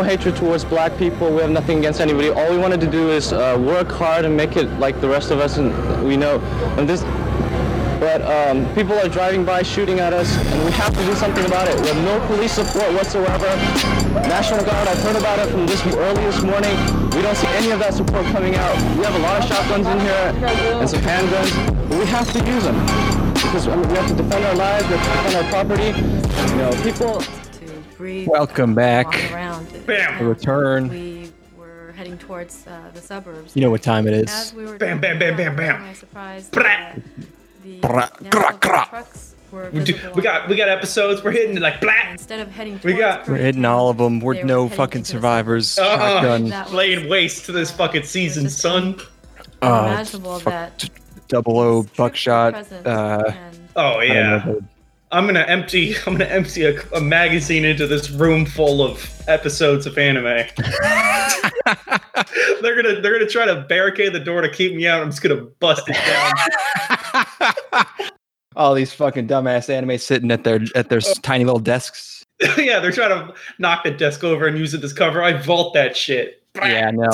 no hatred towards black people. We have nothing against anybody. All we wanted to do is uh, work hard and make it like the rest of us, and we know. And this, but um, people are driving by, shooting at us, and we have to do something about it. We have no police support whatsoever. National Guard, I've heard about it from this early this morning. We don't see any of that support coming out. We have a lot of shotguns in here and some handguns, we have to use them because I mean, we have to defend our lives, we have to defend our property. You know, people. To breathe. Welcome back. walk Around. The return. We were heading towards uh, the suburbs. You know what time it is. As we were Bam, bam, bam, bam, bam. I surprised Bra. the Bra- National gra- Guard gra. trucks We, do, we got we got episodes. We're hitting like black, Instead of heading We towards got- We're hitting all of them. We're They were no fucking survivors. Uh-uh. Shotgun. Laying waste to this uh, fucking season, just son. Uh, fuck, that double O buckshot. Uh, and Oh I don't yeah. I'm gonna empty. I'm gonna empty a, a magazine into this room full of episodes of anime. they're gonna they're gonna try to barricade the door to keep me out. I'm just gonna bust it down. all these fucking dumbass anime sitting at their at their s- tiny little desks. yeah, they're trying to knock the desk over and use it as cover. I vault that shit. Yeah, no.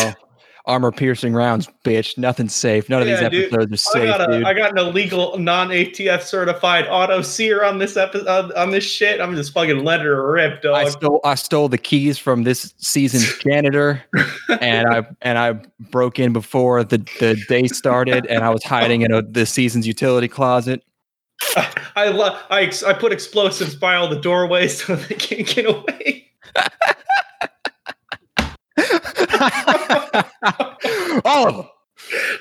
Armor piercing rounds, bitch. Nothing's safe. None of these Yeah, dude. episodes are I safe, got, a. I got an illegal non ATF certified auto sear on this episode on, uh, on this shit. I'm just fucking let her rip, dog. I stole I stole the keys from this season's janitor, and I and I broke in before the, the day started, and I was hiding in a, the season's utility closet. I lo- I ex- I put explosives by all the doorways so they can't get away. All of them.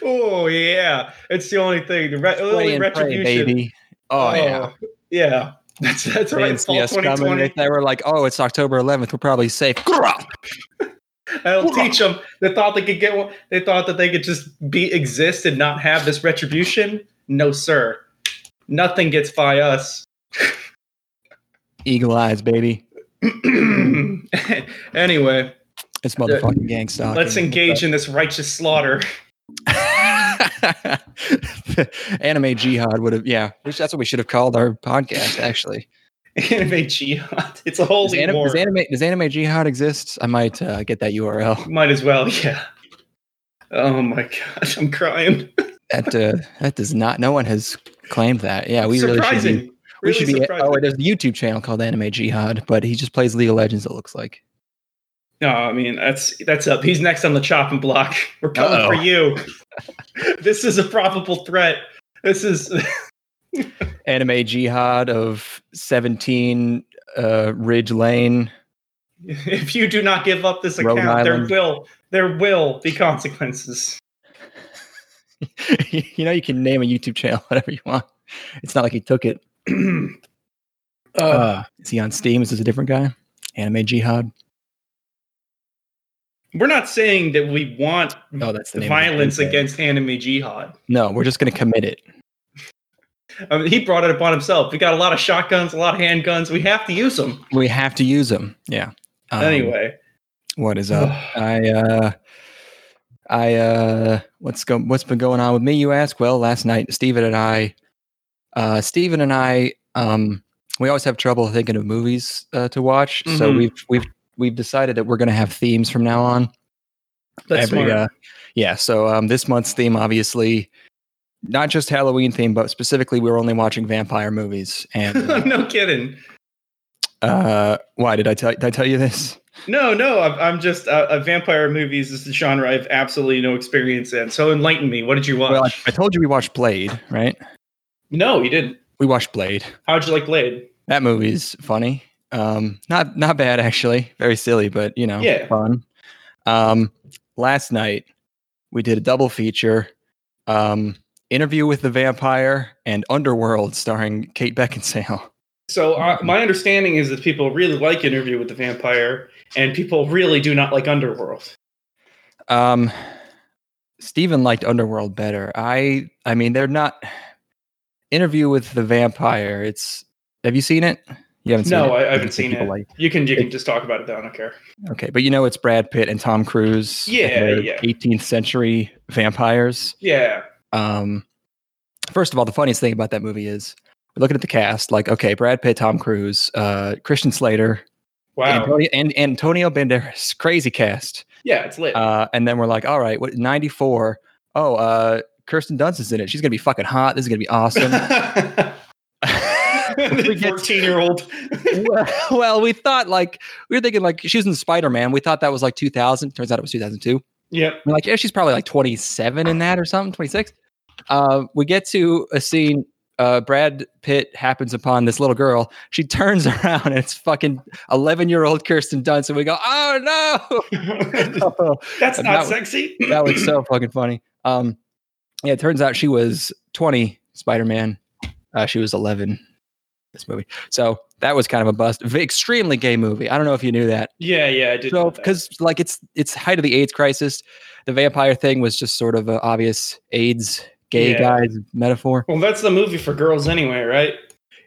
Oh yeah, it's the only thing. The re- only and pray, retribution, baby. Oh, oh yeah. yeah. That's that's right. Fall see us coming. 2020. They, they were like, "Oh, it's October 11th. We're probably safe." I'll teach them. They thought they could get one. They thought that they could just be exist and not have this retribution. No, sir. Nothing gets by us. Eagle eyes, baby. anyway, It's motherfucking gang stalking. let's engage in this righteous slaughter. Anime jihad would have, yeah. That's what we should have called our podcast. Actually, Anime jihad. It's a does, holy anim- war. does anime does anime jihad exist? I might uh, get that URL. Might as well, yeah. Oh my gosh, I'm crying. That uh, that does not. No one has claimed that. Yeah, we really should surprising. be. We Really should be. surprising. Oh, there's a YouTube channel called Anime Jihad, but he just plays League of Legends. It looks like. No, I mean that's that's up. He's next on the chopping block. We're coming Uh-oh. for you. this is a probable threat. This is Anime Jihad of 17 uh, Ridge Lane. if you do not give up this Rhode account, there will there will be consequences. you know, you can name a YouTube channel whatever you want. It's not like he took it. uh, Uh, is he on Steam? Is this a different guy? Anime Jihad. We're not saying that we want Oh, that's the name of the violence against anime jihad. No, we're just going to commit it. I mean, he brought it upon himself. We got a lot of shotguns, a lot of handguns. We have to use them We have to use them. Yeah. Um, anyway. what is up? I uh, I uh, what's go what's been going on with me? You ask. Well, last night, Steven and I, uh, Steven and I, um, we always have trouble thinking of movies uh, to watch. So Mhm. we've we've we've decided that we're going to have themes from now on. That's Every, uh, yeah. So um, this month's theme, obviously, not just Halloween theme, but specifically, we're only watching vampire movies. And uh, no kidding. uh, why did I tell did I tell you this? No, no, I'm, I'm just uh, uh, vampire movies is the genre I have absolutely no experience in. So enlighten me. What did you watch? Well, I, I told you we watched Blade, right? no, you didn't. We watched Blade. How'd you like Blade? That movie's funny. Um, not not bad actually. Very silly, but you know, Yeah. fun. Um, last night we did a double feature. Um, Interview with the Vampire and Underworld, starring Kate Beckinsale. So uh, my understanding is that people really like Interview with the Vampire, and people really do not like Underworld. Um, Steven liked Underworld better. I I mean, they're not. Interview with the Vampire. It's. Have you seen it? You haven't seen it. No, I, I haven't seen it. like- you can you can just talk about it. Though I don't care. okay, but you know it's Brad Pitt and Tom Cruise. Yeah, yeah. 18th century vampires. Yeah, Um, first of all, the funniest thing about that movie is we're looking at the cast. Like, okay, Brad Pitt, Tom Cruise, uh, Christian Slater, Wow. Antonio, and Antonio Banderas, crazy cast. yeah, it's lit. Uh, and then we're like, all right, what 94? Oh, uh, Kirsten Dunst is in it. She's gonna be fucking hot. This is gonna be awesome. we get- 14 year old. well, we thought like we were thinking like she was in Spider Man. We thought that was like 2000. Turns out it was 2002. Yep. We're like, yeah, she's probably like 27 in that or something, 26. Uh, we get to a scene. Uh, Brad Pitt happens upon this little girl. She turns around and it's fucking 11 year old Kirsten Dunst. And we go, oh no. That's not that- sexy. that was so fucking funny. Um, yeah, it turns out she was 20 Spider Man. Uh, she was 11 this movie. So that was kind of a bust. Extremely gay movie. I don't know if you knew that. Yeah, yeah, I did. So because like it's it's height of the AIDS crisis, the vampire thing was just sort of an obvious AIDS gay Yeah. guys metaphor. well, that's the movie for girls anyway, right?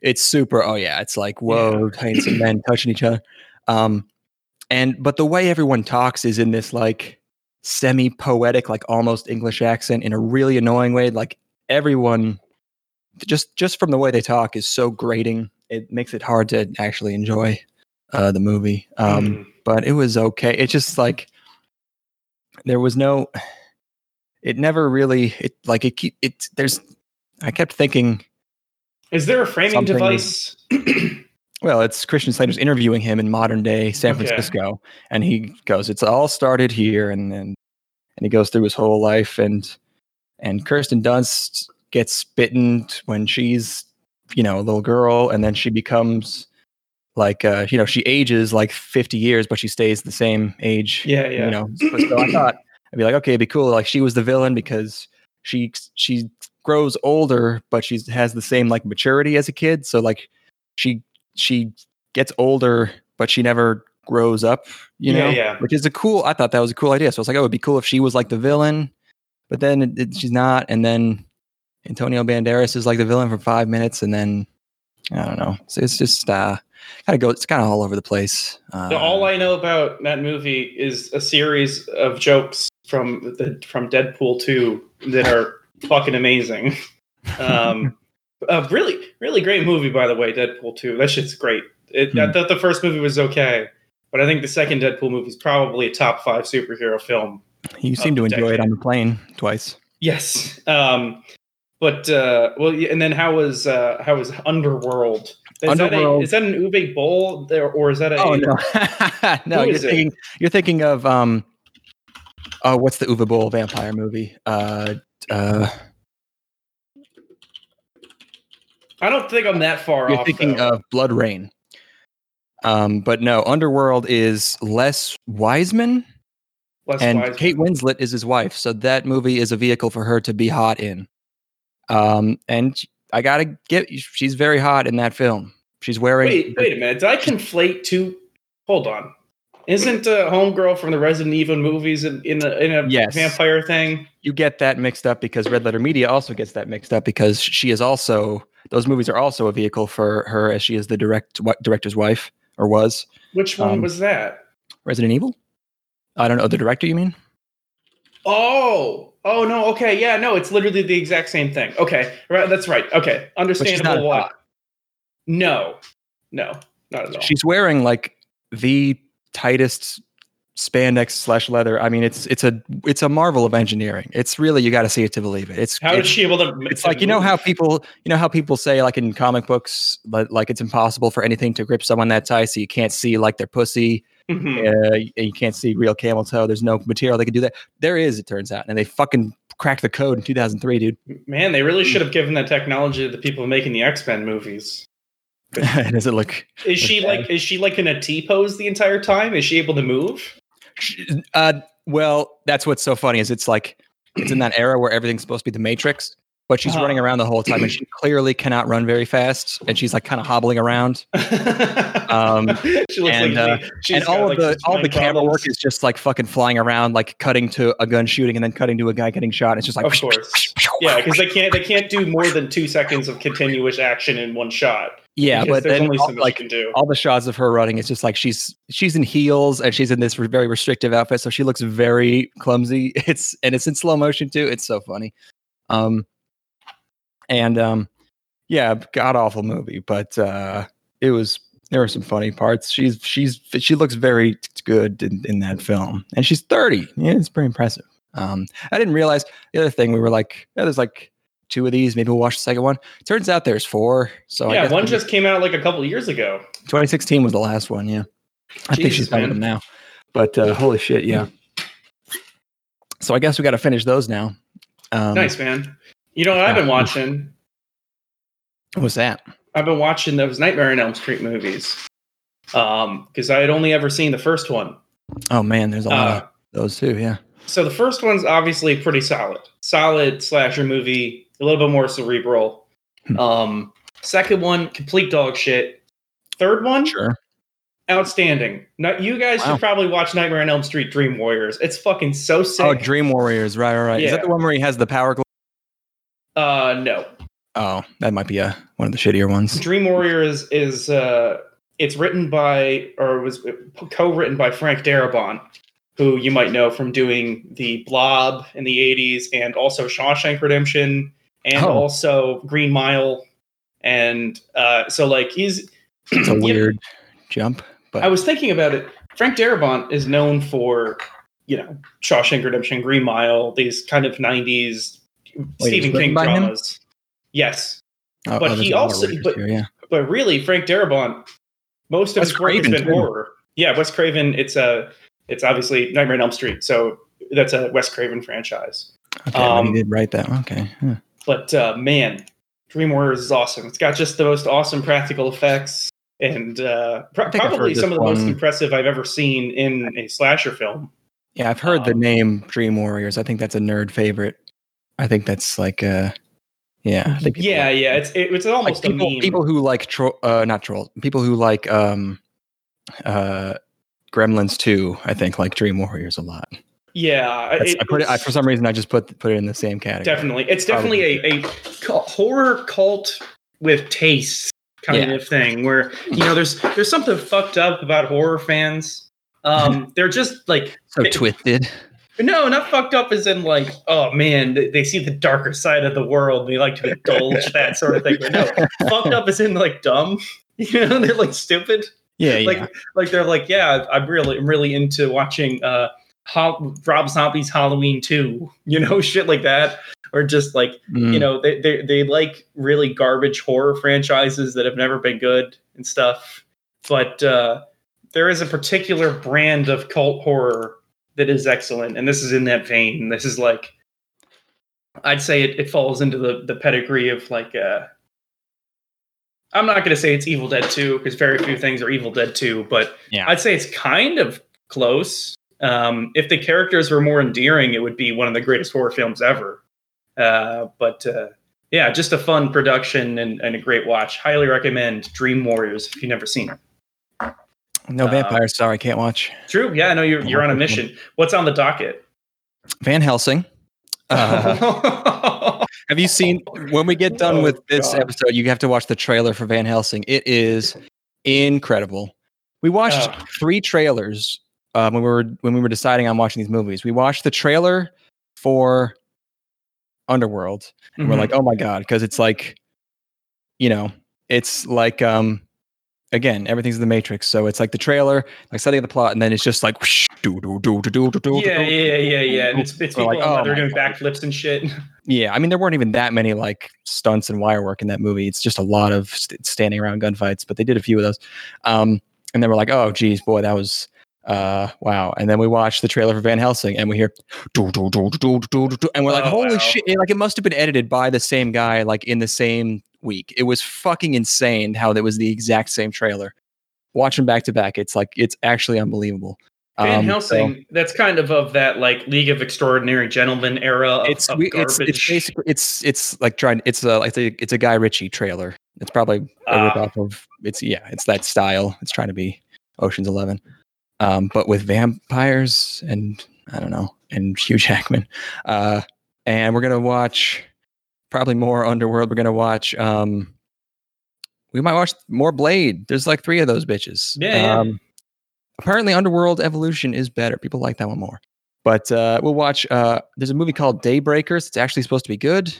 It's super. Oh yeah, it's like whoa, handsome men touching each other. Um, and but the way everyone talks is in this like semi poetic, like almost English accent in a really annoying way. Like everyone, just just from the way they talk, is so grating. It makes it hard to actually enjoy uh, the movie. Um, Mm. but it was okay. It just like there was no. It never really. It like it. keep It there's. I kept thinking. Is there a framing device? Well, it's Christian Slater's interviewing him in modern day San Okay. Francisco, and he goes, "It's all started here," and and and he goes through his whole life, and and Kirsten Dunst gets bitten when she's you know a little girl, and then she becomes like uh, you know she ages like fifty years, but she stays the same age. yeah, yeah. You know, so, so I thought I'd be like, okay, it'd be cool. Like she was the villain because she she grows older, but she has the same like maturity as a kid. So like she she gets older, but she never grows up. You Yeah, know, yeah. which is a cool. I thought that was a cool idea. So I was like, oh, it'd be cool if she was like the villain, but then it, it- she's not, and then Antonio Banderas is like the villain for five minutes, and then I don't know. So it's just uh kind of go. It's kind of all over the place. Uh, all I know about that movie is a series of jokes from the from Deadpool 2 that are fucking amazing. Um, a really, really great movie, by the way. Deadpool 2. That shit's great. It, I Hmm. thought the first movie was okay, but I think the second Deadpool movie is probably a top five superhero film. you seem to enjoy it on the plane twice. Yes. Um, but uh, well, and then how was uh, how was Underworld? Is that a, Underworld- is that an Uwe Boll there, or is that a? Oh no, no! You're thinking you're thinking of um, oh, what's the Uwe Boll vampire movie? Uh, uh, I don't think I'm that far off. you're off. thinking though. of BloodRayne. Um, but no, Underworld is Len Wiseman, Les and Wiseman. Kate Winslet is his wife. So that movie is a vehicle for her to be hot in. Um, and I gotta get she's very hot in that film. She's wearing Wait, wait a minute. Did I conflate two? Hold on. Isn't uh, Homegirl from the Resident Evil movies in, in a, in a Yes. vampire thing? you get that mixed up because Red Letter Media also gets that mixed up because she is also those movies are also a vehicle for her as she is the direct director's wife or was Which one Um, was that? Resident Evil. I don't know the director. You mean? Oh, oh no. Okay, yeah, no. It's literally the exact same thing. Okay, right. That's right. Okay, understandable. Why? No, no, not at all. She's wearing like the tightest spandex slash leather. I mean, it's it's a it's a marvel of engineering. It's really you got to see it to believe it. It's How is it's, she able to? it's to like you know how people you know how people say like in comic books like, like it's impossible for anything to grip someone that tight so you can't see like their pussy Mhm. uh, and you can't see real camel toe. There's no material they can do that. There is, it turns out, and they fucking cracked the code in 2003, dude. Man, they really should have given that technology to the people making the X Men movies. Does it look? Is she like? Is she like in a T pose the entire time? Is she able to move? Uh, well, that's what's so funny is it's like it's in that era where everything's supposed to be the Matrix, but she's Uh-huh. running around the whole time, and she clearly cannot run very fast, and she's like kind of hobbling around. Um, she looks and, like uh, and all like, of the all the camera problems. work is just like fucking flying around, like cutting to a gun shooting, and then cutting to a guy getting shot. It's just like Of course. Yeah, because they can't they can't do more than two seconds of continuous action in one shot. yeah, because but then all- like can do. all the shots of her running it's just like she's she's in heels and she's in this very restrictive outfit so she looks very clumsy it's and it's in slow motion too it's so funny um and um yeah god awful movie but uh it was there were some funny parts. She's she's she looks very good in, in that film, and she's thirty. Yeah, it's pretty impressive. Um, I didn't realize the other thing. We were like, yeah, there's like two of these. Maybe we'll watch the second one. Turns out there's four. So I yeah, one just came out like a couple years ago. 2016 was the last one. Yeah, I think she's done them now. But uh, holy shit, yeah. So I guess we got to finish those now. Um, nice, man. You know what I've been yeah. watching? What's that? I've been watching those Nightmare on Elm Street movies. Um, because I had only ever seen the first one. Oh man, there's a lot Uh, of those too. Yeah. so the first one's obviously pretty solid. Solid slasher movie, a little bit more cerebral. Hmm. Um, second one, complete dog shit. Third one, Sure. outstanding. Now, you guys Wow. should probably watch Nightmare on Elm Street Dream Warriors. It's fucking so sick. Oh, Dream Warriors. Right, right, right. Is that the one where he has the power? Uh, no. Oh, that might be a one of the shittier ones. Dream Warriors is uh, it's written by or was co-written by Frank Darabont, who you might know from doing the Blob in the '80s and also Shawshank Redemption and Oh. also Green Mile, and uh, so like he's It's a you know, weird jump, but I was thinking about it. Frank Darabont is known for you know Shawshank Redemption, Green Mile, these kind of '90s Wait, Stephen it was written King dramas. Yes, oh, but there's he a lot of also- but- here, yeah. but really frank darabont most of Wes his work has been too. horror yeah wes craven it's a it's obviously nightmare on elm street so that's a wes craven franchise Okay, but um, he did write that. Okay. huh. but uh, man dream warriors is awesome it's got just the most awesome practical effects and uh, pro- I think I've probably some of the most impressive i've ever seen in a slasher film Yeah, I've heard the Um, name Dream Warriors. I think that's a nerd favorite. I think that's like uh yeah, I think yeah like- yeah it's it, it's like almost people, a meme people who like tro- uh not trolls, people who like um uh Gremlins too. I think like Dream Warriors a lot. yeah it- I put it I, for some reason I just put put it in the same category. Definitely, it's definitely a, a horror cult with taste kind Yeah. of thing. Where you know, there's there's something fucked up about horror fans. Um, they're just like So it- twisted. No, not fucked up as in like, oh man, they, they see the darker side of the world. They like to indulge that sort of thing. But no, fucked up as in like dumb. You know, they're like stupid Yeah, like yeah. like they're like yeah i'm really i'm really into watching uh Ho- rob zombie's halloween 2 you know shit like that or just like Mm. you know they, they they like really garbage horror franchises that have never been good and stuff but uh there is a particular brand of cult horror that is excellent and this is in that vein this is like i'd say it, it falls into the the pedigree of like uh i'm not going to say it's evil dead 2 because very few things are evil dead 2 but Yeah. i'd say it's kind of close um if the characters were more endearing it would be one of the greatest horror films ever uh, but uh, yeah, just a fun production and, and a great watch. Highly recommend Dream Warriors if you've never seen it. No uh, vampires, sorry, can't watch. True. Yeah, I know you're, you're on a mission. What's on the docket? Van Helsing. Uh, have you seen when we get done Oh, with this God. episode, you have to watch the trailer for Van Helsing. It is incredible. We watched Oh. three trailers um, when we were when we were deciding on watching these movies. We watched the trailer for Underworld, and Mm-hmm. we're like, oh my god, because it's like, you know, it's like um again, everything's in the Matrix. So it's like the trailer, like setting up the plot, and then it's just like whoosh, do do do do do do do. yeah, yeah, yeah, yeah. And it's, it's people like, oh they're doing backflips and shit. Yeah, I mean, there weren't even that many like stunts and wire work in that movie. It's just a lot of st- standing around gunfights, but they did a few of those. Um, and then we're like, oh, geez, boy, that was uh, wow. And then we watched the trailer for Van Helsing, and we hear, "Doo, doo, doo, doo, doo, doo, doo," and we're like, Oh, holy wow. shit! Like it must have been edited by the same guy, like in the same week. It was fucking insane how that was the exact same trailer. Watch them back to back. It's like it's actually unbelievable. Van Um, so- Helsing, that's kind of of that like League of Extraordinary Gentlemen era of, it's of it's it's basically it's it's like trying it's a it's a it's a Guy Ritchie trailer. It's probably a Ah. rip off of it's yeah it's that style. It's trying to be Ocean's Eleven, um, but with vampires and I don't know and Hugh Jackman. Uh, and we're gonna watch probably more Underworld. We're gonna watch. Um, we might watch more Blade. There's like three of those bitches. Yeah, yeah. Um, apparently, Underworld Evolution is better. People like that one more. But uh, we'll watch. Uh, there's a movie called Daybreakers. It's actually supposed to be good.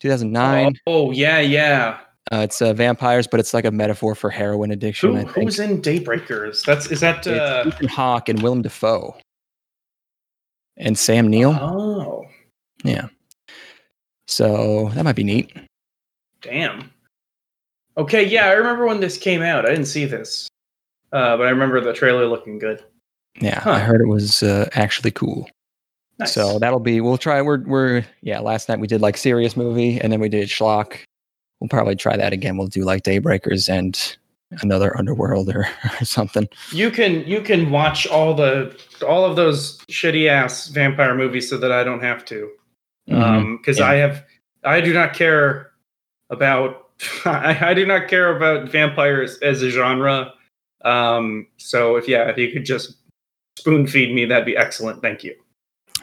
2009. Oh, oh, yeah, yeah. Uh, it's uh, vampires, but it's like a metaphor for heroin addiction. Who, I think. who's in Daybreakers? That's is that It's uh Ethan Hawke and Willem Dafoe and Sam Neill. Oh, Yeah. So that might be neat. damn. Okay, yeah, I remember when this came out. I didn't see this. Uh, but I remember the trailer looking good. Yeah, Huh. I heard it was uh, actually cool. Nice. So that'll be. We'll try. We're we're yeah. Last night we did like serious movie, and then we did schlock. We'll probably try that again. We'll do like Daybreakers and another Underworld or, or something. you can you can watch all the all of those shitty ass vampire movies so that I don't have to. Mhm. Um, because Yeah. I have I do not care about I, I do not care about vampires as a genre. Um, so if yeah, if you could just spoon feed me, that'd be excellent. Thank you.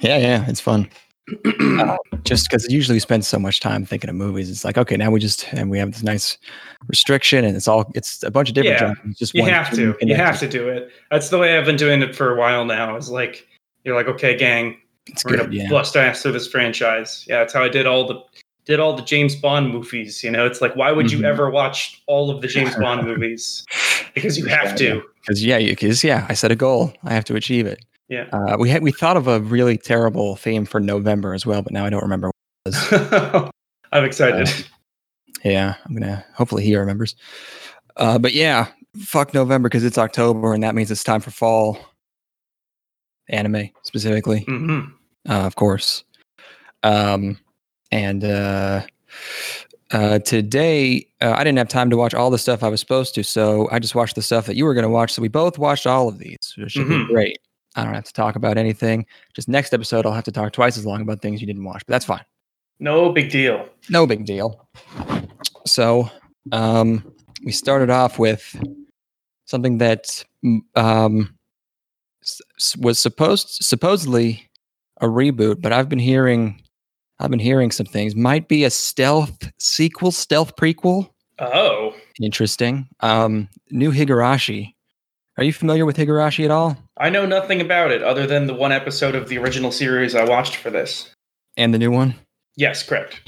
Yeah, yeah, it's fun. Just because usually we spend so much time thinking of movies, it's like okay, now we just and we have this nice restriction, and it's all it's a bunch of different Yeah. genres. Just you have to. You have to do it. That's the way I've been doing it for a while now. Is like you're like, okay, gang, It's we're good. gonna Yeah. bust ass through this franchise. Yeah, that's how I did all the did all the James Bond movies. You know, it's like why would you Mhm. ever watch all of the James Bond movies? Because you have to. Because yeah, because yeah, I set a goal. I have to achieve it. Yeah. Uh, we had we thought of a really terrible theme for November as well, but now I don't remember. What it was. I'm excited. yeah, I'm gonna. Hopefully he remembers. Uh, but yeah, fuck November because it's October and that means it's time for fall anime specifically, hmm uh, of course. Um, and uh, uh, today uh, I didn't have time to watch all the stuff I was supposed to, so I just watched the stuff that you were going to watch. So we both watched all of these, which should Mhm. be great. I don't have to talk about anything. Just next episode, I'll have to talk twice as long about things you didn't watch, but that's fine. No big deal. No big deal. So um, we started off with something that um, was supposed supposedly a reboot, but I've been hearing I've been hearing some things. Might be a stealth sequel, stealth prequel. Oh, Interesting. Um, new Higurashi. Are you familiar with Higurashi at all? I know nothing about it other than the one episode of the original series I watched for this. And the new one? Yes, correct.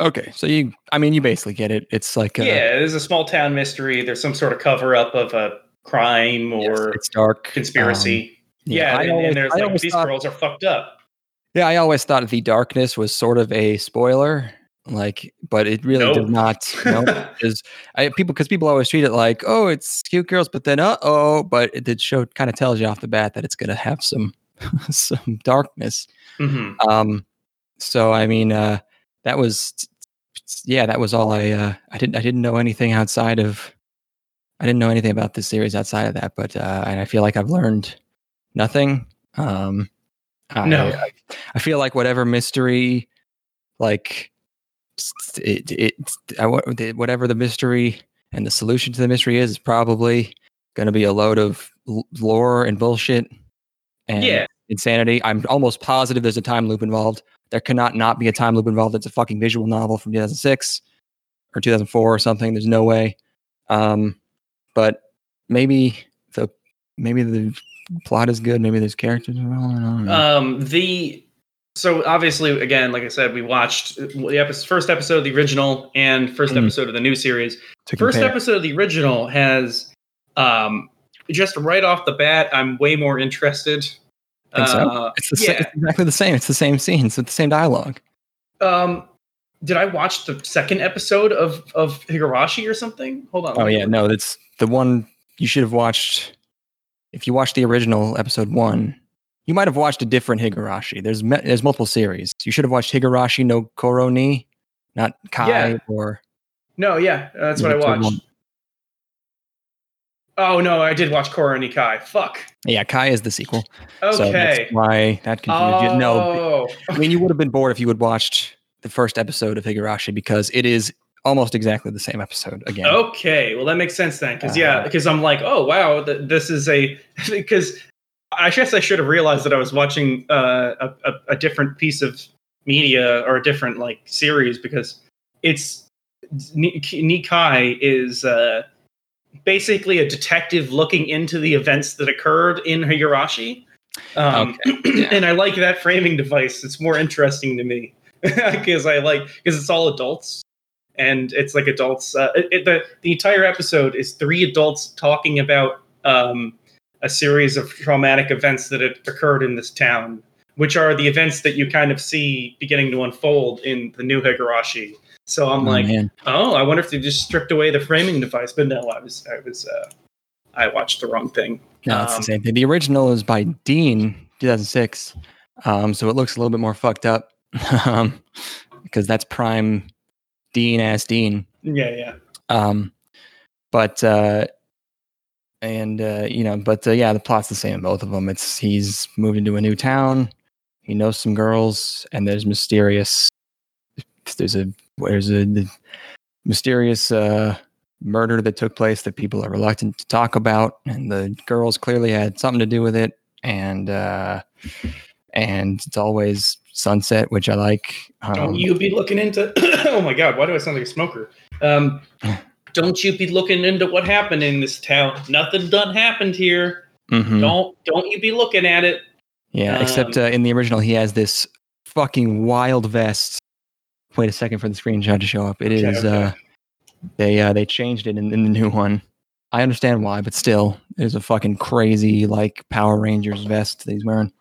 Okay, so you, I mean, you basically get it. It's like, uh, yeah, there's a small town mystery. There's some sort of cover up of a crime yes, or it's dark conspiracy. Um, yeah, I and, always- and there's I like these thought- girls are fucked up. Yeah, I always thought the darkness was sort of a spoiler, like, but it really did Nope. not. No, because people because people always treat it like, oh, it's cute girls, but then uh oh, but it did show kind of tells you off the bat that it's gonna have some some darkness. hmm Um, so I mean, uh, that was yeah, that was all I uh, I didn't I didn't know anything outside of I didn't know anything about this series outside of that, but uh, and I feel like I've learned nothing. Um, I, No. I, I feel like whatever mystery, like it, it, I, whatever the mystery and the solution to the mystery is, is probably going to be a load of l- lore and bullshit and Yeah. insanity. I'm almost positive there's a time loop involved. There cannot not be a time loop involved. It's a fucking visual novel from 2006 or 2004 or something. There's no way. Um, but maybe the maybe the plot is good. Maybe there's characters. Well, I don't know. Um, the so obviously, again, like I said, we watched the episode, first episode of the original and 1st Mhm. episode of the new series. to First compare. episode of the original has um, just right off the bat, I'm way more interested. Think so? Uh, It's, the sa- it's exactly the same. It's the same scenes with the same dialogue. Um, did I watch the second episode of of Higurashi or something? Hold on. Oh yeah, no, that's the one you should have watched. If you watched the original episode one, you might have watched a different Higurashi. There's me- there's multiple series. You should have watched Higurashi no Koro ni, not Kai Yeah. or No, yeah, that's what I watched. one. Oh no, I did watch Korra Nikai. Fuck. yeah, Kai is the sequel. So Okay. that's why that confused you. No, Oh, I mean you would have been bored if you had watched the first episode of Higurashi because it is almost exactly the same episode again. Okay, well that makes sense then, because yeah, Uh, because I'm like, oh wow, th- this is a because I guess I should have realized that I was watching uh, a, a different piece of media or a different like series because it's Ni- Nikai is uh, basically a detective looking into the events that occurred in Higurashi. Um, yeah. and I like that framing device. It's more interesting to me because I like because it's all adults and it's like adults. Uh, it, it- the the entire episode is three adults talking about um, a series of traumatic events that had occurred in this town, which are the events that you kind of see beginning to unfold in the new Higurashi. So I'm Oh, like, man. oh, I wonder if they just stripped away the framing device. But no, I was, I was, uh, I watched the wrong thing. No, it's Um, the same thing. The original is by Deen, 2006. Um, so it looks a little bit more fucked up um, because that's prime Deen ass Deen. Yeah, yeah. Um, but uh, and uh, you know, but uh, yeah, the plot's the same in both of them. It's he's moved into a new town. He knows some girls, and there's mysterious. There's a there's a the mysterious uh, murder that took place that people are reluctant to talk about, and the girls clearly had something to do with it. And uh, and it's always sunset, which I like. Don't Um, you be looking into? oh my god, why do I sound like a smoker? Um, don't you be looking into what happened in this town? Nothing done happened here. mhm. Don't don't you be looking at it? Yeah, except Um, uh, in the original, he has this fucking wild vest. Wait a second for the screenshot to show up. It is. Okay, okay. uh they uh they changed it in, in the new one. I understand why, but still, there's a fucking crazy like Power Rangers vest that he's wearing.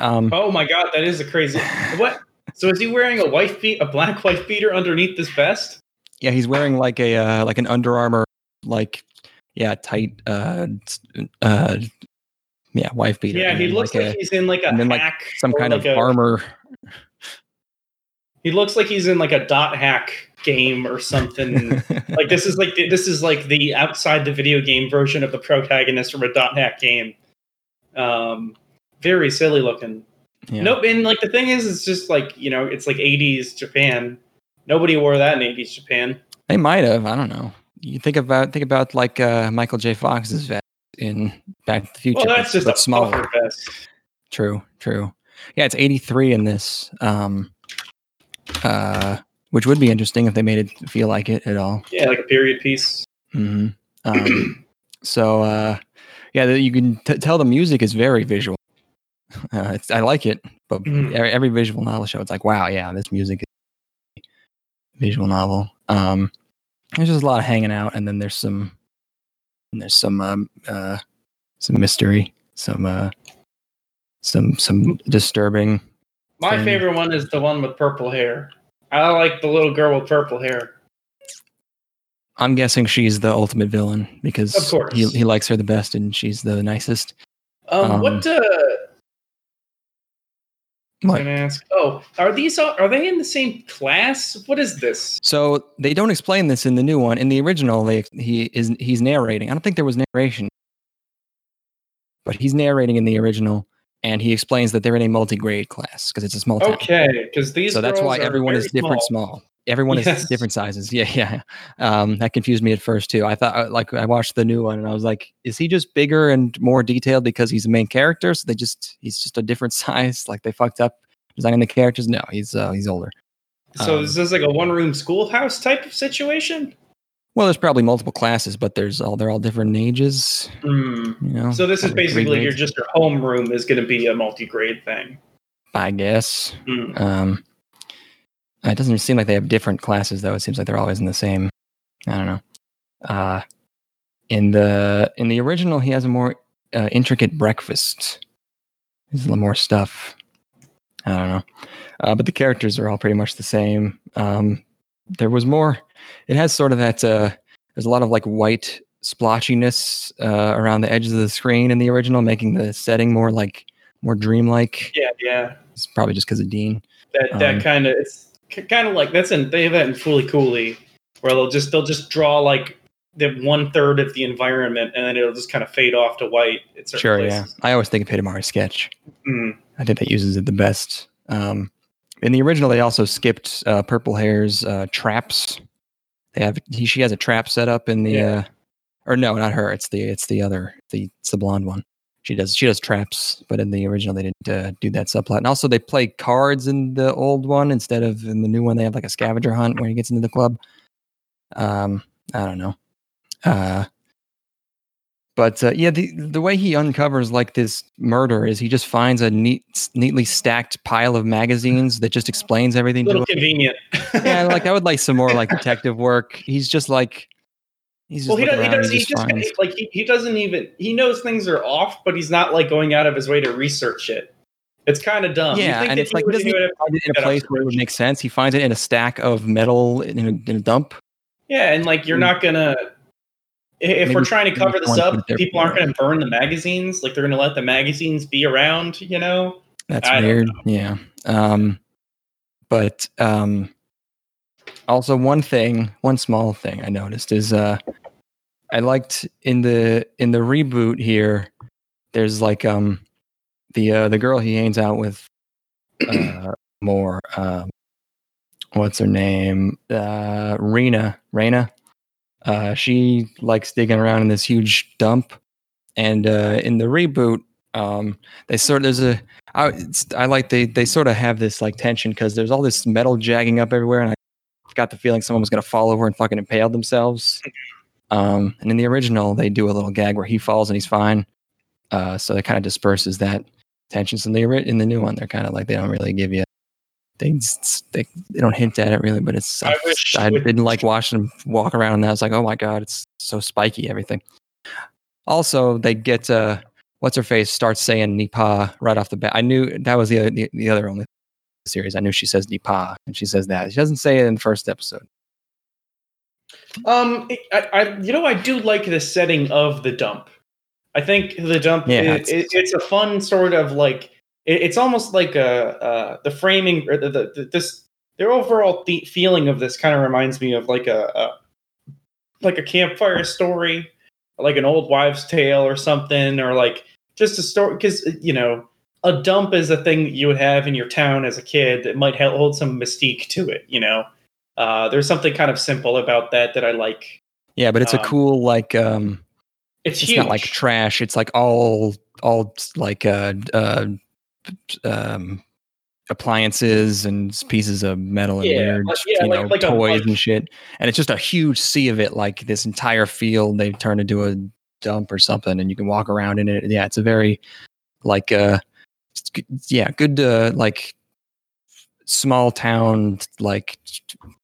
Um, Oh my god, that is a crazy. what? So is he wearing a wife beat, a black wife beater underneath this vest? yeah, he's wearing like a uh, like an Under Armour like yeah tight uh uh yeah wife beater. Yeah, he looks like, a- he's in like a and then, like, some kind like of a- armor. He looks like he's in like a dot hack game or something. like this is like the, this is like the outside the video game version of the protagonist from a dot hack game. Um, very silly looking. yeah. Nope. And like the thing is, it's just like you know, it's like '80s Japan. Nobody wore that in '80s Japan. They might have. I don't know. You think about think about like uh, Michael J. Fox's vest in Back to the Future. Well, that's just a smaller. vest. True, true. Yeah, it's 83 in this. Um, uh, which would be interesting if they made it feel like it at all. Yeah, like a period piece. hmm Um, so uh, yeah, you can t- tell the music is very visual. Uh, it's, I like it, but Mhm. every, every visual novel show, it's like, wow, yeah, this music is visual novel. Um, there's just a lot of hanging out, and then there's some, and there's some, um, uh, some mystery, some, uh, some, some disturbing. My Thing. favorite one is the one with purple hair. I like the little girl with purple hair. I'm guessing she's the ultimate villain because Of course. he he likes her the best, and she's the nicest. Um, Um, what? Uh, What? gonna ask. Oh, are these? all- Are they in the same class? What is this? So they don't explain this in the new one. In the original, they he is he's narrating. I don't think there was narration, but he's narrating in the original, and he explains that they're in a multi-grade class because it's a small town. Okay, because these. so that's why everyone is different, small. Everyone Yes. is different sizes. Yeah, yeah. Um, that confused me at first too. I thought, uh, like, I watched the new one, and I was like, is he just bigger and more detailed because he's the main character? So they just he's just a different size. Like they fucked up designing the characters. No, he's uh, he's older. So Um, is this like a one-room schoolhouse type of situation? Well, there's probably multiple classes, but there's all they're all different ages. Hmm. You know. So this is basically your just your homeroom is going to be a multi-grade thing. I guess. Hmm. Um, it doesn't seem like they have different classes though. It seems like they're always in the same. I don't know. Uh, in the in the original, he has a more uh, intricate breakfast. There's a little more stuff. I don't know, uh, but the characters are all pretty much the same. Um, there was more. It has sort of that. Uh, there's a lot of like white splotchiness uh, around the edges of the screen in the original, making the setting more like more dreamlike. Yeah, yeah. It's probably just because of Deen. That that Um, kind of it's kind of like that's in they have that in Fooly Cooly, where they'll just they'll just draw like the one third of the environment, and then it'll just kind of fade off to white. At certain Sure, yeah. I always think of Hidamari Sketch. Mm. I think that uses it the best. Um, in the original, they also skipped uh, Purple Hair's uh, traps. They have he, she has a trap set up in the, Yeah. uh, or no, not her. It's the it's the other the it's the blonde one. She does she does traps, but in the original they didn't uh, do that subplot. And also they play cards in the old one instead of in the new one. They have like a scavenger hunt where he gets into the club. Um, I don't know. Uh, but uh, yeah, the the way he uncovers like this murder is he just finds a neat, neatly stacked pile of magazines that just explains everything. A little to him. convenient. Yeah, like I would like some more like detective work. He's just like he's just well, he does. He does. He just finds- like he, he doesn't even he knows things are off, but he's not like going out of his way to research it. It's kind of dumb. You yeah, think and it's he like he doesn't do it- find it in a place where it would make sense. He finds it in a stack of metal in a, in a dump. Yeah, and like you're Mm. not gonna. If Maybe we're trying to cover this up, put it there people aren't going to burn the magazines. Like they're going to let the magazines be around. You know. That's I weird. Yeah. Um, but um, also one thing, one small thing I noticed is uh, I liked in the in the reboot here. There's like um, the uh, the girl he hangs out with uh, more. Um, what's her name? Uh, Rena. Rena. Uh, she likes digging around in this huge dump, and uh, in the reboot, um, they sort there's a I, it's, I like they they sort of have this like tension because there's all this metal jagging up everywhere, and I got the feeling someone was gonna fall over and fucking impale themselves. Um, and in the original, they do a little gag where he falls and he's fine. Uh, so it kind of disperses that tension. So in the in the new one, they're kind of like they don't really give you. They, they they don't hint at it really, but it's I I with- didn't like watching them walk around and I was like, oh my god, it's so spiky everything. Also, they get uh, what's her face starts saying Nipa right off the bat. I knew that was the the, the other only series. I knew she says Nipa and she says that. She doesn't say it in the first episode. Um, I, I, you know, I do like the setting of the dump. I think the dump. Yeah, i- it's- it, it's a fun sort of like. It, it's almost like a uh, the framing or the, the, the this their overall the feeling of this kind of reminds me of like a, a like a campfire story, like an old wives' tale or something, or like just a story because you know a dump is a thing that you would have in your town as a kid that might hold some mystique to it. You know, uh, there's something kind of simple about that that I like. Yeah, but it's a Um, cool like um It's, it's not like trash. It's like all all like uh uh um appliances and pieces of metal and Yeah, weird like- yeah, you like- know like toys and shit. And it's just a huge sea of it. Like this entire field they've turned into a dump or something, and you can walk around in it. Yeah, it's a very like uh yeah good uh like small town like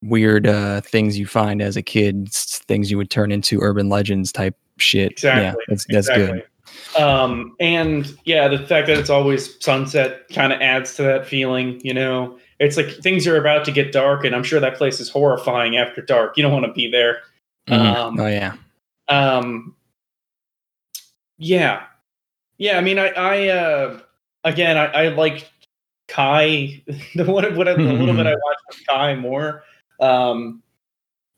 weird uh things you find as a kid things you would turn into urban legends type shit yeah Exactly, that's that's good Um, and yeah, the fact that it's always sunset kind of adds to that feeling. You know, it's like things are about to get dark, and I'm sure that place is horrifying after dark. You don't want to be there. Mhm. Um, oh yeah Um, yeah, yeah. I mean, I, I uh, again, I, I like Kai. The one, what I- the little bit I watched Kai more, um,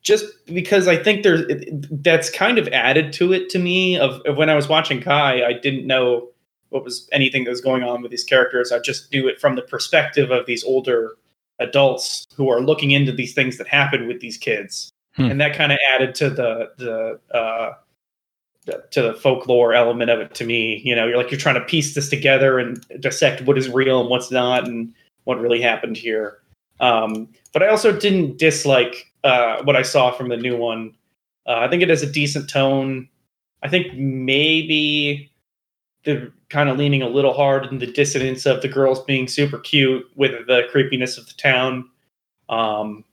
just because I think there's that's kind of added to it to me. Of, of when I was watching Kai, I didn't know what was anything that was going on with these characters. I just knew it from the perspective of these older adults who are looking into these things that happen with these kids Hmm. and that kind of added to the the uh the- to the folklore element of it to me you know you're like you're trying to piece this together and dissect what is real and what's not and what really happened here um but i also didn't dislike uh what i saw from the new one uh, i think it has a decent tone i think maybe the kind of leaning a little hard in the dissonance of the girls being super cute with the creepiness of the town um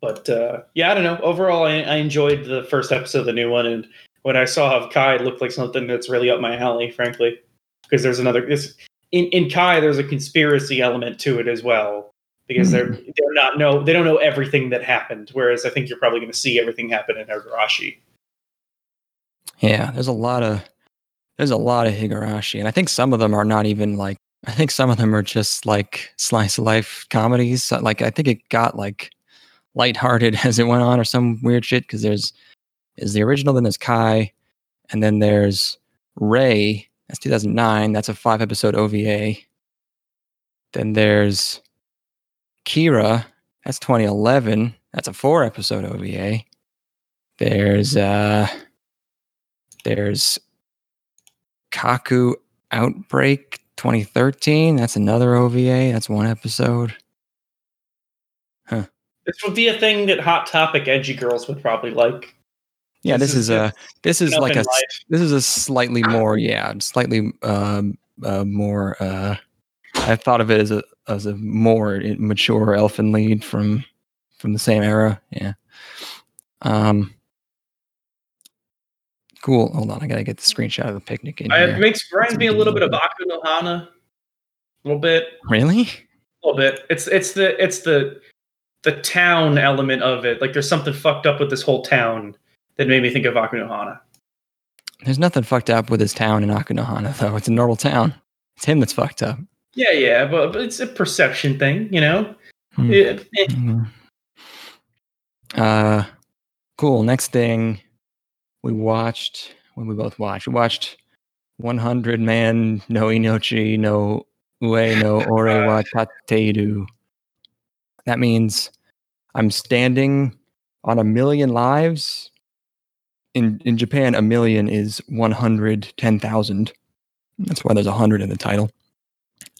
but uh, yeah, I don't know. Overall, I, I enjoyed the first episode of the new one, and when I saw of Kai, it looked like something that's really up my alley, frankly. Because there's another this in in Kai, there's a conspiracy element to it as well, because they're mm-hmm. they're not know they don't know everything that happened. Whereas I think you're probably going to see everything happen in Higurashi. yeah there's a lot of there's a lot of higurashi and i think some of them are not even like i think some of them are just like slice of life comedies like i think it got like lighthearted as it went on or some weird shit because there's is the original then there's kai and then there's rei that's 2009 that's a five episode ova then there's kira that's 2011 that's a four episode ova there's uh there's kaku outbreak 2013 that's another ova that's one episode. This would be a thing that Hot Topic edgy girls would probably like. Yeah, this, This is, is a this is like a life. this is a slightly more yeah slightly um uh, more uh I thought of it as a as a more mature Elfen Lied from from the same era. Yeah. Um. Cool. Hold on, I gotta get the screenshot of the picnic in I, here. it makes reminds me a little bit of Aku no Hana. A little bit. Really? A little bit. It's it's the it's the the town element of it. Like there's something fucked up with this whole town that made me think of Aku no Hana. There's nothing fucked up with this town in Akunohana though. It's a normal town. It's him that's fucked up. Yeah, yeah, but, but it's a perception thing, you know. Hmm. Yeah. Mhm. Uh, cool. Next thing we watched, when we both watched, we watched 100 Man no Inochi no Ue no Ore wa Tateru. That means I'm standing on a million lives. In in Japan, a million is 110,000. That's why there's a hundred in the title.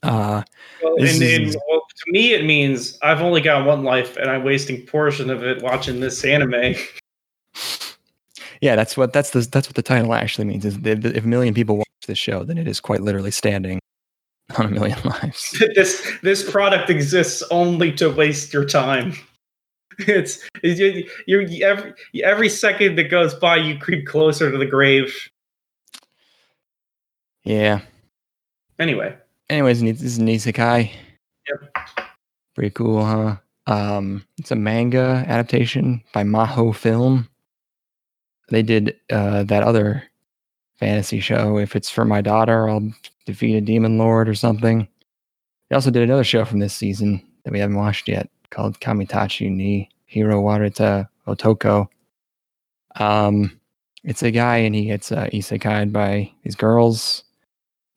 Uh, Well, and, and, well, to me, it means I've only got one life, and I'm wasting portion of it watching this anime. Yeah, that's what that's the that's what the title actually means. Is that if a million people watch this show, then it is quite literally standing on a million lives. this this product exists only to waste your time. It's you, you, you every every second that goes by, you creep closer to the grave. Yeah. Anyway, Anyways, this is an isekai. Yep. Pretty cool, huh? Um, it's a manga adaptation by Maho Film. They did uh, that other fantasy show. If it's for my daughter, I'll defeat a demon lord or something. They also did another show from this season that we haven't watched yet called Kamitachi ni Hirowareta Otoko. Um, it's a guy and he gets uh, isekai'd by these girls,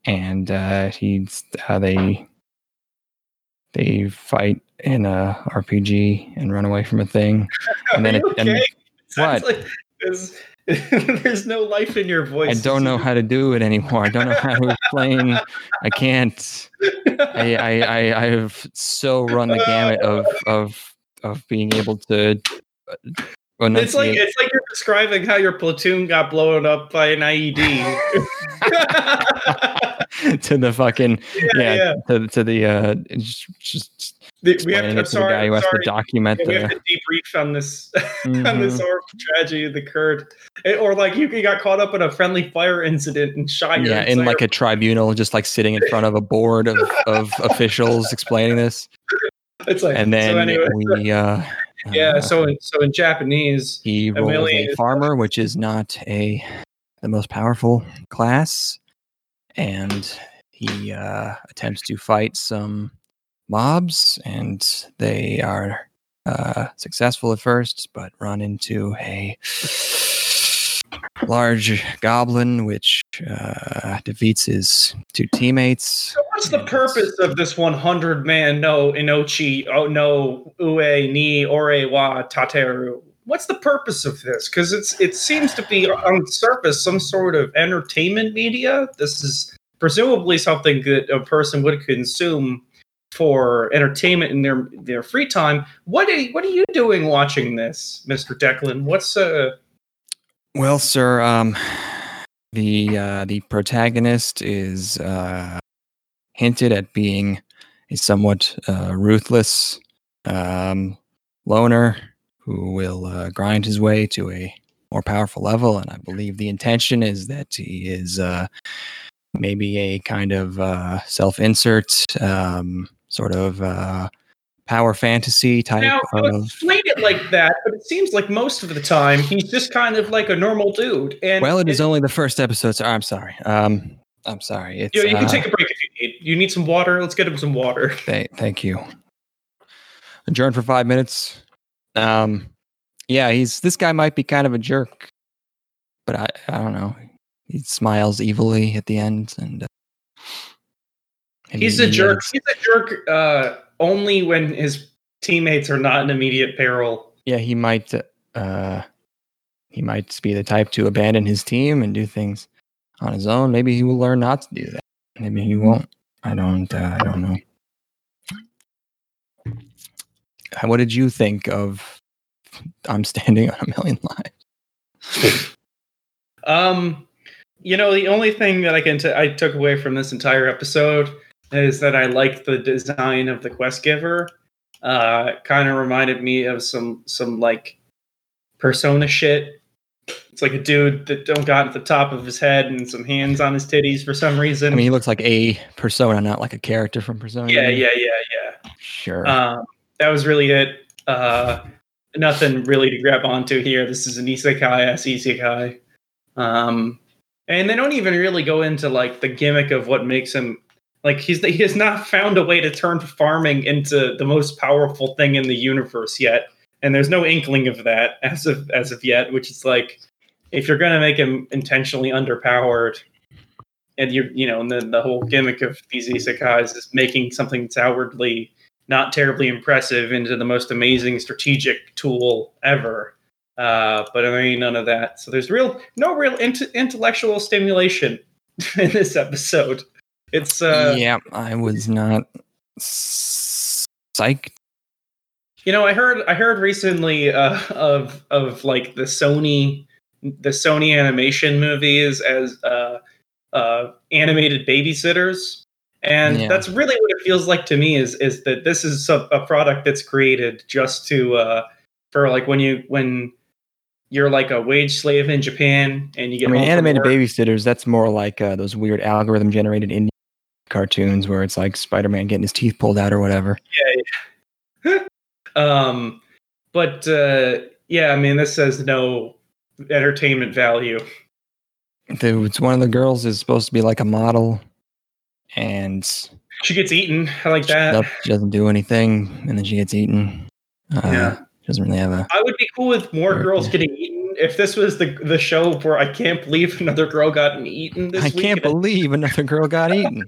and uh, he's uh, they they fight in a RPG and run away from a thing. And then it- and- okay? Sounds what? like there's, there's no life in your voice. I don't know how to do it anymore. I don't know how to explain. I can't. I, I, I, I have so run the gamut of of of being able to. It's like it's like you're describing how your platoon got blown up by an IED. to the fucking yeah, yeah. To, to the uh just, just The- we have to, it I'm to the guy sorry, who has sorry. to document we have the to debrief on this on Mhm. this horrible tragedy that occurred, It- or like you got caught up in a friendly fire incident and shot yeah in like a tribunal just like sitting in front of a board of, of officials explaining this it's like and then so anyway, we uh yeah uh, so in, so in Japanese he rolls million a farmer which is not a the most powerful class. And he uh attempts to fight some mobs and they are uh successful at first but run into a large goblin which uh defeats his two teammates So what's the purpose of this 100 man no inochi oh no ue ni ore wa tateru? What's the purpose of this? Because it's it seems to be on the surface some sort of entertainment media. This is presumably something that a person would consume for entertainment in their their free time. What are what are you doing watching this, Mister Declan? What's uh Well, sir, um, the uh, the protagonist is uh, hinted at being a somewhat uh, ruthless um, loner who will uh, grind his way to a more powerful level, and I believe the intention is that he is uh, maybe a kind of uh, self-insert, um, sort of uh, power fantasy type now of. explain it like that, but it seems like most of the time he's just kind of like a normal dude. And Well, it is only the first episode. So I'm sorry. Um, I'm sorry. It's, You, you can uh, take a break if you need. You need some water. Let's get him some water. Th- thank you. Adjourn for five minutes. Um, yeah, he's this guy might be kind of a jerk, but I I don't know. He smiles evilly at the end, and uh, and He's he- a jerk. He's a jerk uh, only when his teammates are not in immediate peril. yeah, he might. Uh, he might be the type to abandon his team and do things on his own. Maybe he will learn not to do that. Maybe he won't. I don't. Uh, I don't know. What did you think of? I'm standing on a million lives. Um, you know, the only thing that I can t- I took away from this entire episode is that I like the design of the quest giver. Uh, kind of reminded me of some some like persona shit. It's like a dude that don't got at the top of his head and some hands on his titties for some reason. I mean, he looks like a persona, not like a character from Persona. yeah, yeah, yeah, yeah. Sure. Um, that was really it. Uh, nothing really to grab onto here. This is an isekai as isekai. Um, and they don't even really go into like the gimmick of what makes him like he's he has not found a way to turn farming into the most powerful thing in the universe yet. And there's no inkling of that as of as of yet, which is like if you're gonna make him intentionally underpowered and you you know, and then the whole gimmick of these isekais is making something that's outwardly not terribly impressive into the most amazing strategic tool ever. Uh, but I mean, none of that. So there's real, no real int- intellectual stimulation in this episode. It's uh, yeah, I was not psyched. you know, I heard, I heard recently uh, of of like the Sony, the Sony animation movies as uh, uh, animated babysitters. And Yeah. that's really what it feels like to me is is that this is a, a product that's created just to uh, for like when you when you're like a wage slave in Japan and you get I mean, animated babysitters, that's more like uh, those weird algorithm generated indie cartoons where it's like Spider Man getting his teeth pulled out or whatever. Yeah. um, but uh, yeah, I mean, this has no entertainment value. The, it's one of the girls is supposed to be like a model and She gets eaten. I like that. she doesn't do anything and then she gets eaten. Uh, Yeah. She doesn't really have a. I would be cool with more Sure, girls getting eaten. If this was the the show where I can't believe another girl got eaten this I week, can't believe another girl got eaten.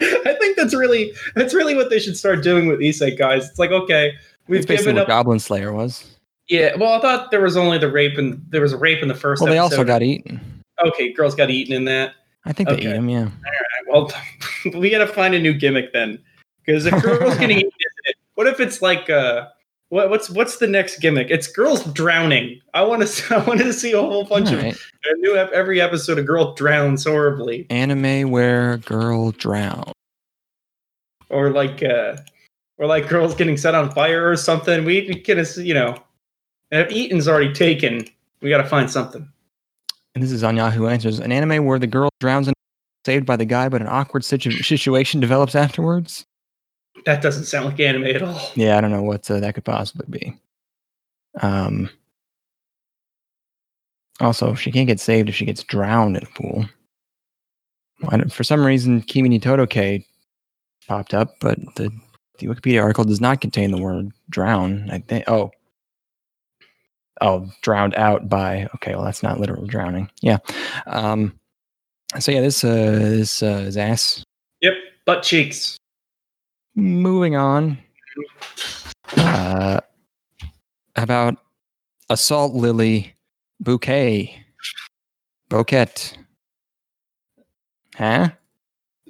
I think that's really that's really what they should start doing with Isekai guys. It's like okay, we've It's basically given what up. Goblin Slayer was. Yeah, well, I thought there was only the rape and there was a rape in the first. Well, they also got eaten. okay. Girls got eaten in that. I think they Okay. ate him, yeah. Well, we got to find a new gimmick then, because if girls getting eaten. What if it's like uh, what, what's what's the next gimmick? It's girls drowning. I want to I want to see a whole bunch of a new ep- every episode a girl drowns horribly, Anime where girl drown. or like uh, or like girls getting set on fire or something. We get you know, if eaten's already taken, we got to find something. And this is on Yahoo Answers. An anime where the girl drowns and saved by the guy, but an awkward situ- situation develops afterwards. That doesn't sound like anime at all. Yeah, I don't know what uh, that could possibly be. Um. Also, she can't get saved if she gets drowned in a pool. For some reason, Kimi ni Todoke popped up, but the, the Wikipedia article does not contain the word drown. I think. Oh. Oh, drowned out by. Okay, well, that's not literal drowning. Yeah. Um. So yeah, this uh, this uh, is ass. Yep, butt cheeks. Moving on. Uh, about assault lily bouquet bouquet. Huh?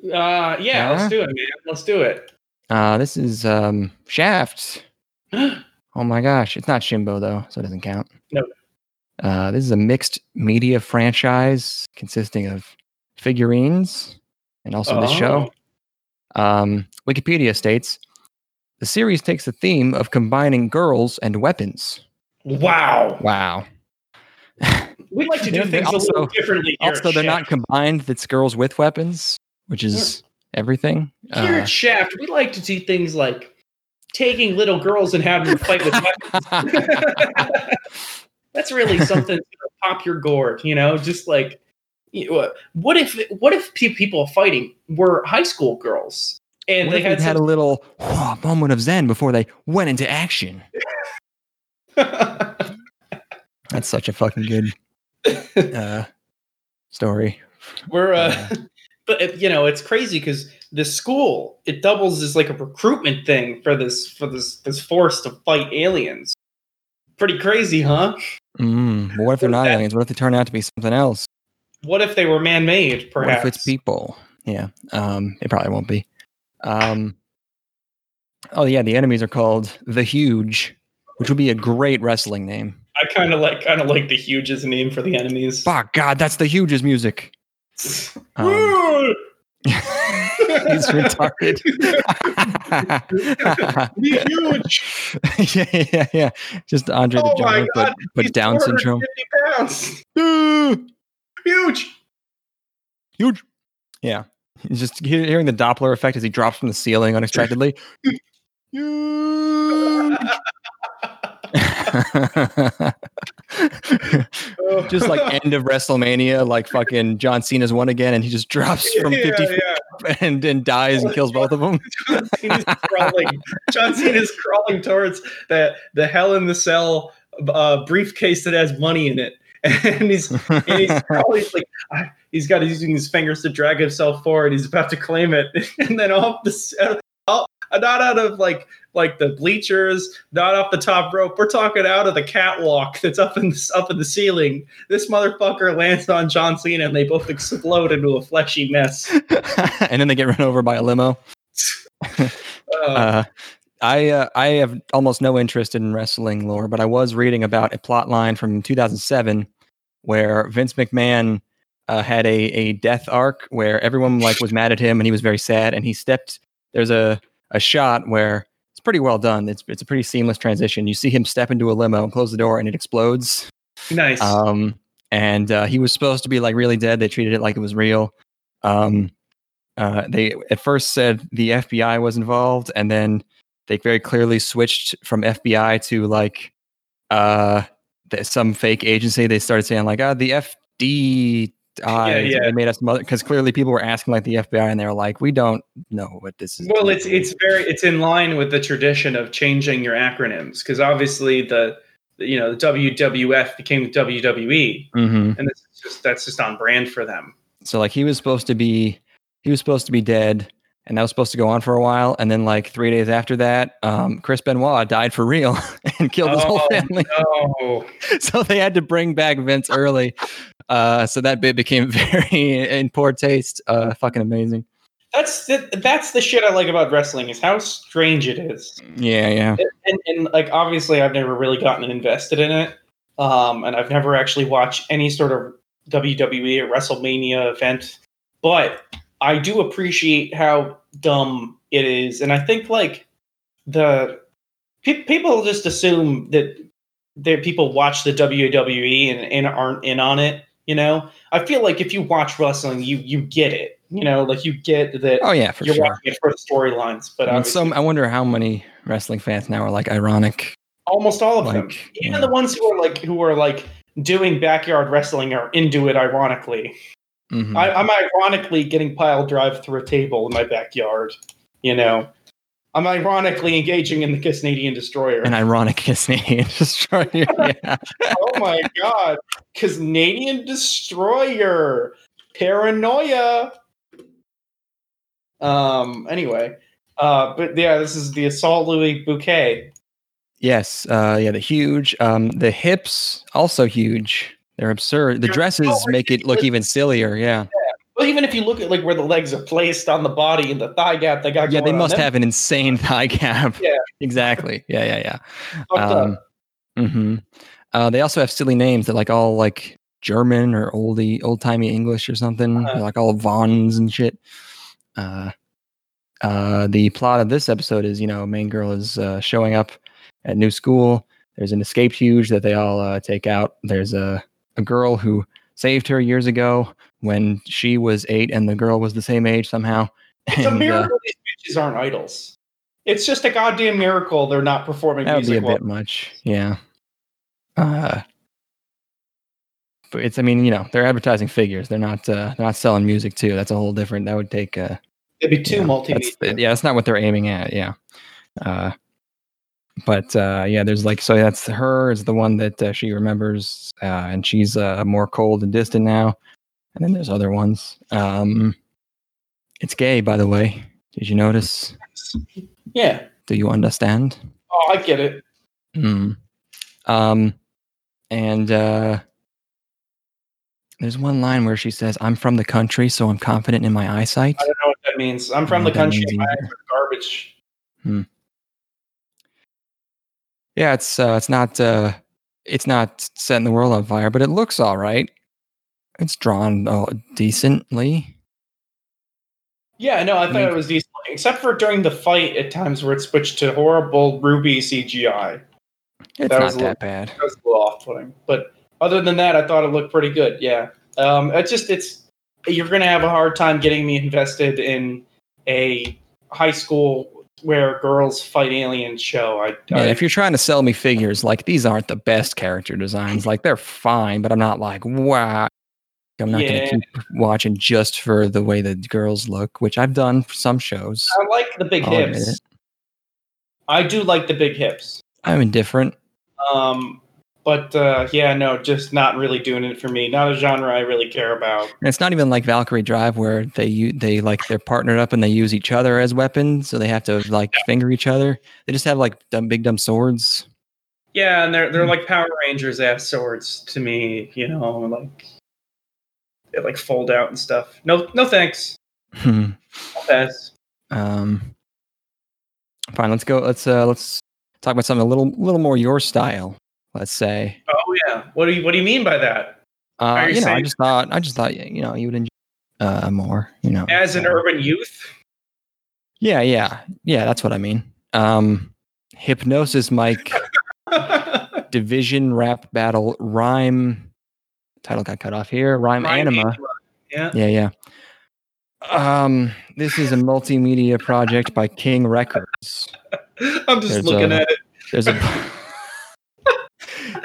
Uh, yeah, Huh? let's do it, man. Let's do it. Uh, this is um Shaft. Oh my gosh, it's not Shimbo though, so it doesn't count. No. Uh, this is a mixed media franchise consisting of figurines and also this show. Um, Wikipedia states the series takes the theme of combining girls and weapons. Wow. Wow. We like to do things a little also- differently here. also, they're Shaft. not combined. That's girls with weapons, which is everything. Here Uh, at Shaft, we like to do things like taking little girls and having them fight with weapons. That's really something to pop your gourd, you know. Just like, what if what if people fighting were high school girls and what they had, had a little "Whoa," moment of zen before they went into action? That's such a fucking good uh, story. We're, uh, but you know, it's crazy because the school it doubles as like a recruitment thing for this for this this force to fight aliens. Pretty crazy, huh? Mm, what if they're not That- aliens? What if they turn out to be something else? What if they were man-made? Perhaps What if it's people? Yeah. Um, it probably won't be. Um, oh yeah, the enemies are called the Huge, which would be a great wrestling name. I kind of like kind of like the huge as a name for the enemies. Fuck God, that's the hugest music. Um, He's retarded. Be huge. yeah, yeah, yeah. Just Andre the Oh my Giant, but but He's Down syndrome. 450 pounds. Huge. Huge. Yeah. Just hearing the Doppler effect as he drops from the ceiling unexpectedly. Huge. just like end of WrestleMania, like fucking John Cena's won again, and he just drops from Yeah, 50 feet yeah. and, and dies and kills both of them. John Cena's crawling. John Cena's crawling towards the the Hell in the Cell uh, briefcase that has money in it, and he's and he's he's like he's got using his fingers to drag himself forward. He's about to claim it, and then off the uh, out- not out of like like the bleachers, not off the top rope. We're talking out of the catwalk that's up in the, up in the ceiling. This motherfucker lands on John Cena, and they both explode into a fleshy mess. and then they get run over by a limo. Uh, Uh, I uh, I have almost no interest in wrestling lore, but I was reading about a plot line from 2007 where Vince McMahon uh, had a a death arc where everyone like was mad at him and he was very sad and he stepped. There's a a shot where it's pretty well done. It's it's a pretty seamless transition. You see him step into a limo and close the door and it explodes. nice. Um, and uh, he was supposed to be like really dead. They treated it like it was real. Um, uh, they at first said the FBI was involved, and then they very clearly switched from FBI to like uh, th- some fake agency. They started saying like, "Ah, the FD." Yeah, yeah. They made us mother because clearly people were asking like the FBI, and they were like, "We don't know what this is." Well, it's it's very it's in line with the tradition of changing your acronyms because obviously the you know the WWF became the WWE, hmm and that's just that's just on brand for them. so like he was supposed to be he was supposed to be dead and that was supposed to go on for a while. And then like three days after that um, chris benoit died for real and killed his whole Oh, family. No, so they had to bring back vince early. Uh, so that bit became very in poor taste uh, fucking amazing. That's the, that's the shit I like about wrestling is how strange it is, yeah yeah. And, and, and like obviously I've never really gotten invested in it, um, and I've never actually watched any sort of WWE or WrestleMania event, but I do appreciate how dumb it is, and I think like the pe- people just assume that that people watch the WWE and, and aren't in on it. You know, I feel like if you watch wrestling, you you get it. You know, like you get that oh yeah for you're sure watching it for the storylines. But obviously, some i wonder how many wrestling fans now are like ironic almost all of them, even yeah. the ones who are like who are like doing backyard wrestling are into it. Ironically, Mhm. I, I'm ironically getting pile drive through a table in my backyard. You know, I'm ironically engaging in the Canadian destroyer. an ironic Canadian destroyer yeah oh my god, Canadian destroyer, paranoia. Um. Anyway, uh, but yeah, this is the assault Lily bouquet. Yes, uh, yeah, the huge. Um, the hips also huge. They're absurd. The dresses make it look even sillier. Yeah, Well, even if you look at like where the legs are placed on the body and the thigh gap they got, yeah, they must have an insane thigh gap. Yeah. exactly. Yeah, yeah, yeah. Um, hmm uh, they also have silly names. They're like all like German or oldie, old timey English or something. Uh-huh. Like all Vons and shit. Uh, uh, the plot of this episode is, you know, main girl is uh, showing up at new school. There's an escaped huge that they all uh, take out. There's a a girl who saved her years ago when she was eight, and the girl was the same age somehow. It's a And, uh, miracle these bitches aren't idols. It's just a goddamn miracle they're not performing that would be a well. bit much yeah uh but it's i mean you know they're advertising figures they're not uh they're not selling music too that's a whole different that would take uh It'd be too yeah, multimedia. that's, yeah that's not what they're aiming at yeah uh but uh yeah there's like so that's her is the one that uh, she remembers uh and she's uh more cold and distant now and then there's other ones um it's gay by the way did you notice Yeah. do you understand Oh, I get it. Mm. Um, and uh, there's one line where she says, "I'm from the country, so I'm confident in my eyesight." I don't know what that means. I'm from the country. My either. eyes are garbage. Yeah, it's uh, it's not uh, it's not setting the world on fire, but it looks all right. It's drawn uh, decently. Yeah, no, I thought mean- it was decent, except for during the fight at times where it switched to horrible Ruby CGI. It's That not was a little- that bad. That was a little off-putting, but other than that, I thought it looked pretty good. Yeah, um, it's just it's you're gonna have a hard time getting me invested in a high school where girls fight aliens show. I, Yeah, I if you're trying to sell me figures, like these aren't the best character designs. Like they're fine, but I'm not like wow. I'm not Yeah. gonna keep watching just for the way the girls look, which I've done for some shows. I like the big I'll hips. I do like the big hips. I'm indifferent. Um, but uh, yeah, no, just not really doing it for me. Not a genre I really care about. And it's not even like Valkyrie Drive where they they like they're partnered up and they use each other as weapons, so they have to like finger each other. They just have like dumb, big dumb swords. Yeah, and they're they're Hmm. like Power Rangers ass swords to me. You know, like they like fold out and stuff. No, no thanks. Hmm. Pass. um, fine. Let's go. Let's uh let's talk about something a little little more your style. Let's say. Oh yeah. What do you What do you mean by that? Uh, you you know, I just thought I just thought you know you would enjoy uh more. You know, As an uh, urban youth. Yeah, yeah, yeah. That's what I mean. Um, hypnosis, Mic. Division rap battle rhyme. Title got cut off here. Rhyme, Rhyme anima. Yeah. Yeah, yeah. Um, this is a multimedia project by King Records. I'm just There's looking a- at it. There's a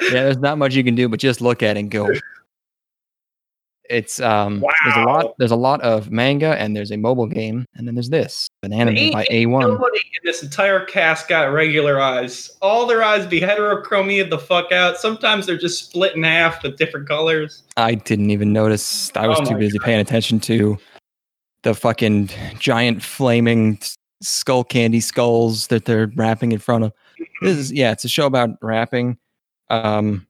yeah. There's not much you can do, but just look at it and go. It's um. There's a lot. There's a lot of manga, and there's a mobile game, and then there's this an anime Ain't by A1. Nobody in this entire cast got regular eyes. All their eyes be heterochromia the fuck out. Sometimes they're just split in half with different colors. I didn't even notice. I was Oh too busy paying attention to the fucking giant flaming skull candy skulls that they're rapping in front of. This is yeah, it's a show about rapping. Um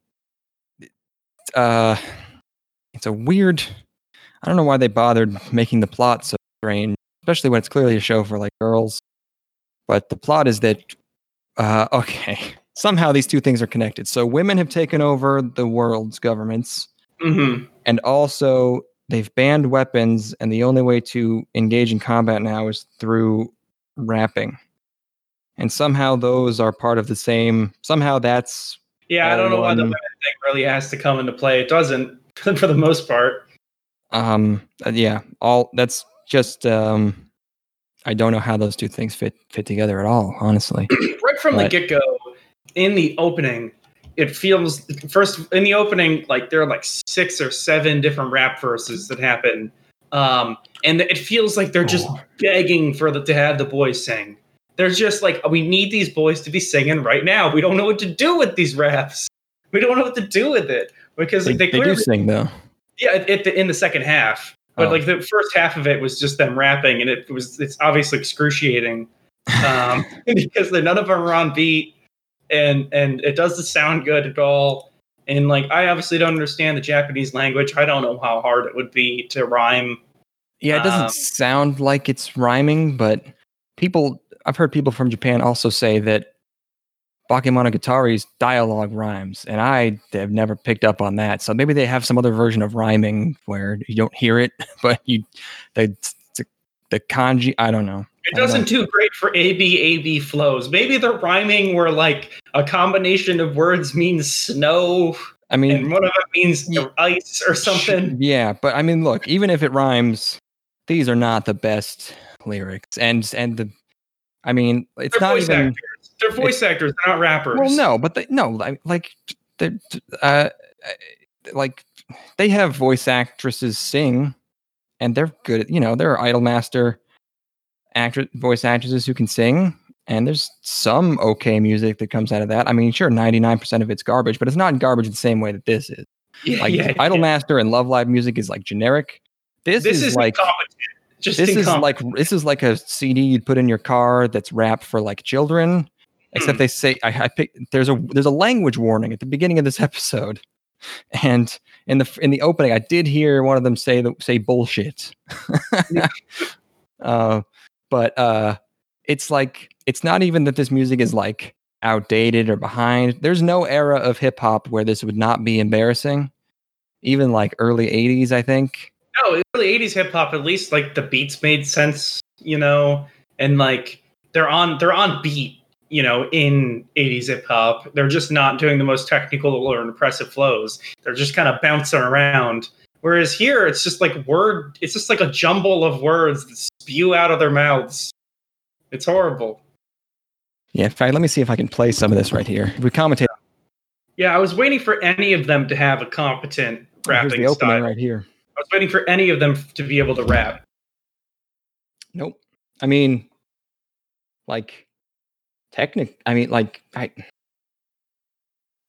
uh it's a weird I don't know why they bothered making the plot so strange, especially when it's clearly a show for like girls. But the plot is that uh okay, somehow these two things are connected. So women have taken over the world's governments Mm-hmm. and also they've banned weapons and the only way to engage in combat now is through rapping and somehow those are part of the same somehow that's Yeah, I don't know why the one- women thing really has to come into play. It doesn't, for the most part. um uh, yeah all that's just um i don't know how those two things fit fit together at all honestly right from the get go, in the opening, it feels first in the opening like there are like six or seven different rap verses that happen, um, and it feels like they're just Oh. begging for the to have the boys sing. They're just like, we need these boys to be singing right now. We don't know what to do with these raps. We don't know what to do with it because they, they, they do sing though yeah, at the, in the second half. But Oh. like the first half of it was just them rapping, and it was it's obviously excruciating um, because they're none of them are on beat, and and it doesn't sound good at all. And like I obviously don't understand the Japanese language. I don't know how hard it would be to rhyme. yeah it doesn't Um, sound like it's rhyming but people i've heard people from japan also say that Bakemonogatari's dialogue rhymes, and I have never picked up on that. So maybe they have some other version of rhyming where you don't hear it, but you the the, kanji. I don't know. It doesn't do great for AB AB flows. Maybe the rhyming where like a combination of words means snow I mean, and one of it means ice or something. Yeah, but I mean, look, even if it rhymes, these are not the best lyrics, and and the, I mean, it's They're not voice even. actors. They're voice actors, they're not rappers. Well, no, but they, no, like like they're, uh, like they have voice actresses sing, and they're good. At, you know, there are Idolmaster actor voice actresses who can sing, and there's some okay music that comes out of that. I mean, sure, ninety nine percent of it's garbage, but it's not garbage the same way that this is. Yeah, Like yeah, Idolmaster and Love Live music is like generic. This, This is, is like incompetent. Just this is like this is like a CD you'd put in your car that's wrapped for like children. Except Hmm. they say I, I pick there's a there's a language warning at the beginning of this episode, and in the in the opening I did hear one of them say the, say bullshit. uh, but uh, it's like it's not even that this music is like outdated or behind. There's no era of hip hop where this would not be embarrassing. Even like early 80s, I think. No, early '80s hip hop. At least like the beats made sense, you know, and like they're on they're on beat, you know, in '80s hip hop. They're just not doing the most technical or impressive flows. They're just kind of bouncing around. Whereas here, it's just like word. It's just like a jumble of words that spew out of their mouths. It's horrible. Yeah, in fact, let me see if I can play some of this right here. We commentate. Yeah, I was waiting for any of them to have a competent rapping Here's the opening right here. I was waiting for any of them to be able to rap. Nope. I mean, like, technic. I mean, like, I.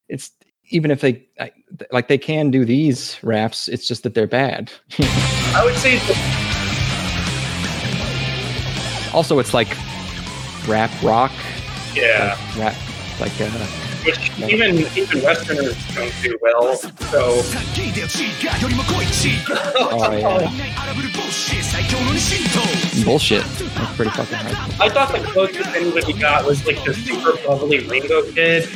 It's even if they I, like they can do these raps. It's just that they're bad. I would say also, it's like rap rock. yeah, like rap like uh, which even even Westerners don't do well. So oh yeah bullshit. That's pretty fucking hard. I thought the closest anybody got was like the super bubbly Rainbow Kid,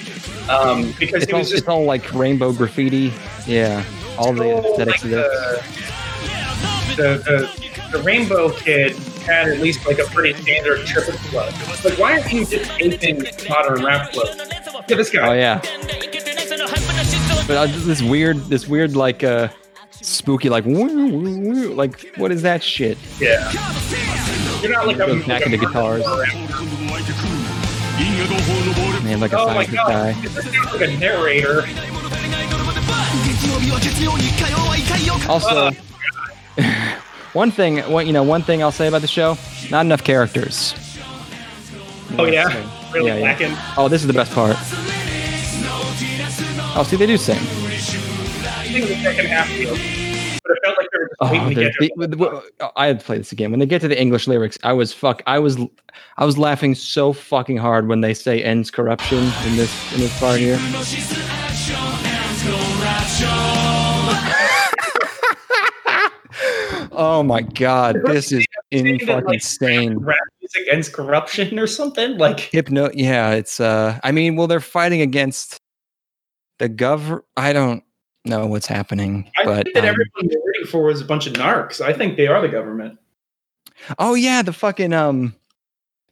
um, because It's all, was just it's all like rainbow graffiti. Yeah, all the aesthetics like, of it. the, the, the the Rainbow Kid had at least like a pretty standard triple flow. Like, why aren't you just taping modern rap flow? Yeah, this guy. Oh yeah. But uh, this weird, this weird like uh spooky like woo, woo, woo, like what is that shit? Yeah. You're not like a, Goes back like a into guitars. Man, like a Oh my god, guy. this like a narrator. Also, one thing, one you know, one thing I'll say about the show: not enough characters. Oh yeah, really yeah, yeah. lacking. Oh, this is the best part. Oh, see, they do sing. I think the second half feels, but it felt like they were just Oh, to get the- the the- oh, I had to play this again. When they get to the English lyrics, I was fuck. I was, I was laughing so fucking hard when they say "ends corruption" in this in this part here. Oh my god, this is in fucking like, insane. rap music against corruption or something. Like, Hypno, yeah, it's. uh I mean, well, they're fighting against the gov. I don't know what's happening, I but think that um, everyone they're rooting for was a bunch of narcs. I think they are the government. Oh yeah, the fucking um.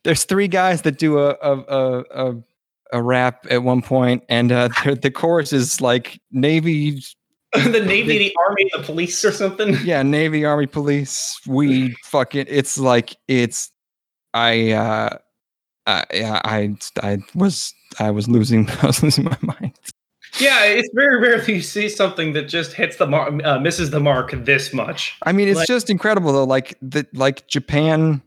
There's three guys that do a a a, a, a rap at one point, and uh, the the chorus is like Navy, the Navy, the Army, the police, or something. yeah, Navy, Army, Police. We fucking. It's like it's. I uh, I I I was I was losing I was losing my mind. Yeah, it's very rarely you see something that just hits the mark, uh, misses the mark this much. I mean, it's Like- just incredible though. Like the like Japan,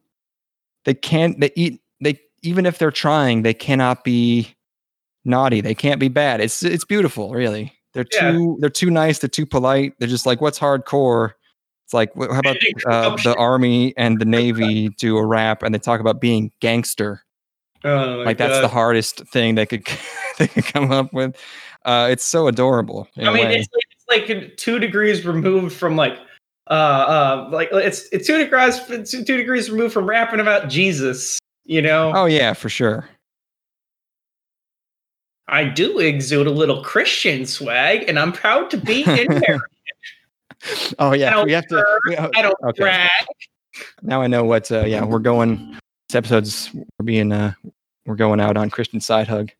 they can't. They eat. They even if they're trying, they cannot be naughty. They can't be bad. It's it's beautiful, really. They're Yeah. too they're too nice. They're too polite. They're just like, what's hardcore? It's like, how about uh, the army and the navy do a rap and they talk about being gangster? Oh, Like that's the hardest thing they could they could come up with. Uh, it's so adorable. I mean, it's like, it's like two degrees removed from like, uh, uh, like it's it's two degrees it's two degrees removed from rapping about Jesus. You know, oh yeah, for sure. I do exude a little Christian swag, and I'm proud to be in there. Oh yeah, we have to. we- oh, I don't Okay. brag. now I know what. Uh, yeah, we're going. This episode's we're being. Uh, we're going out on Christian side hug.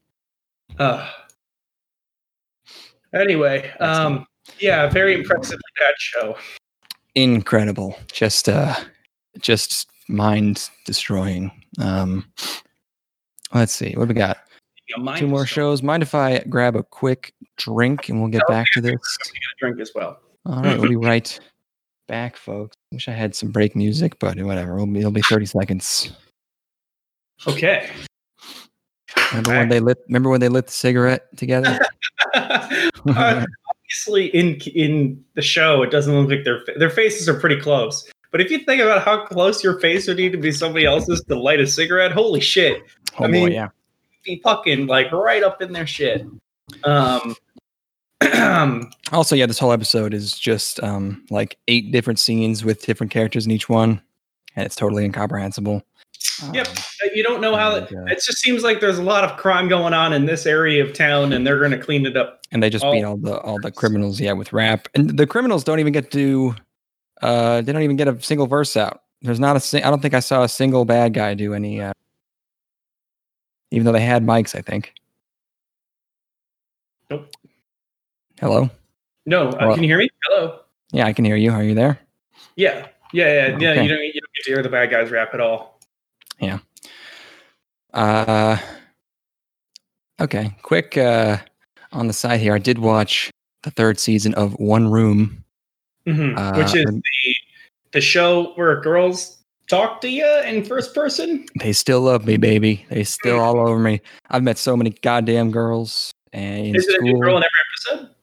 Uh, anyway, um, yeah, very impressive that show. Incredible. Just. Uh, just mind destroying. Um. Let's see what we got. Two more shows. Mind if I grab a quick drink and we'll get Okay. back to this. Drink as well. All right, we'll be right back, folks. Wish I had some break music, but whatever. It'll be, it'll be 30 seconds. Okay. Remember when they lit? Remember when they lit the cigarette together? Uh, obviously, in in the show, it doesn't look like their their faces are pretty close. But if you think about how close your face would need to be somebody else's to light a cigarette, holy shit, oh I mean- boy, yeah. Be fucking like right up in their shit. Um, Also, yeah, this whole episode is just um like eight different scenes with different characters in each one, and it's totally incomprehensible. Yep. Um, You don't know how. And, uh, it just seems like there's a lot of crime going on in this area of town, and they're going to clean it up. and they just Oh. beat all the all the criminals, yeah, with rap. And the criminals don't even get to. Uh, they don't even get a single verse out. There's not a. sing- I don't think I saw a single bad guy do any. Uh, even though they had mics, I think. Nope. Hello. No, uh, can you hear me? Hello. Yeah, I can hear you. Are you there? Yeah, yeah, yeah. yeah Okay. you don't. You don't get to hear the bad guys rap at all. Yeah. Uh, okay. Quick uh, on the side here. I did watch the third season of One Room. Mhm. Uh, Which is the the show where girls talk to you in first person. They still love me, baby. They still all over me. I've met so many goddamn girls and Is it a new girl in every episode?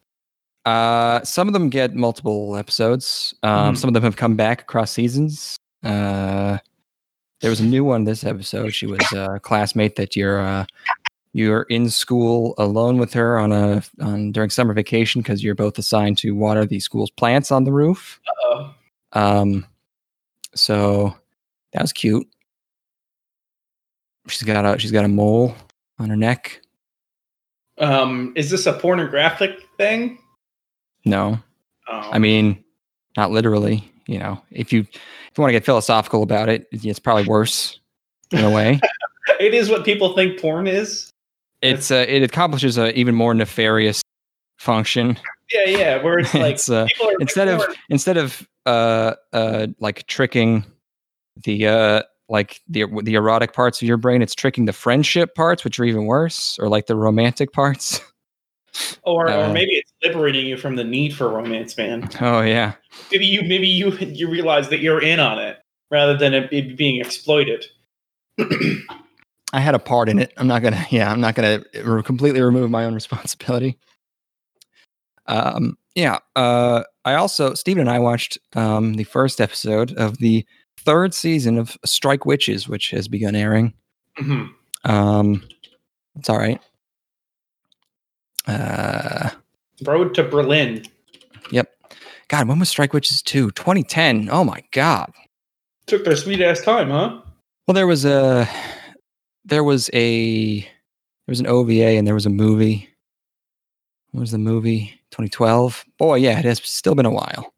Uh, some of them get multiple episodes. Um, Mhm. Some of them have come back across seasons. Uh, there was a new one this episode. She was a classmate that you're uh, you're in school alone with her on a on during summer vacation because you're both assigned to water the school's plants on the roof. Uh-oh. Um, so that was cute. She's got a she's got a mole on her neck. Um, is this a pornographic thing? No, Oh. I mean, not literally. You know, if you if you want to get philosophical about it, it's probably worse in a way. it is what people think porn is. it's uh, it accomplishes a even more nefarious function. Yeah, yeah. Where it's like it's uh, instead of porn. instead of uh uh like tricking the uh like the the erotic parts of your brain, it's tricking the friendship parts, which are even worse, or like the romantic parts. or, uh, or maybe it's liberating you from the need for romance, man. Oh yeah, Maybe you maybe you you realize that you're in on it rather than it, it being exploited. I had a part in it. I'm not gonna. Yeah, I'm not gonna re- completely remove my own responsibility. Um. Yeah. Uh. I also Stephen and I watched um the first episode of the third season of Strike Witches, which has begun airing. Mhm. Um. It's all right. Uh. Road to Berlin. Yep. God, when was Strike Witches 2? 2010. Oh my god. Took their sweet ass time, huh? Well, there was a there was a there was an OVA and there was a movie. What was the movie? 2012. Boy, yeah, it has still been a while.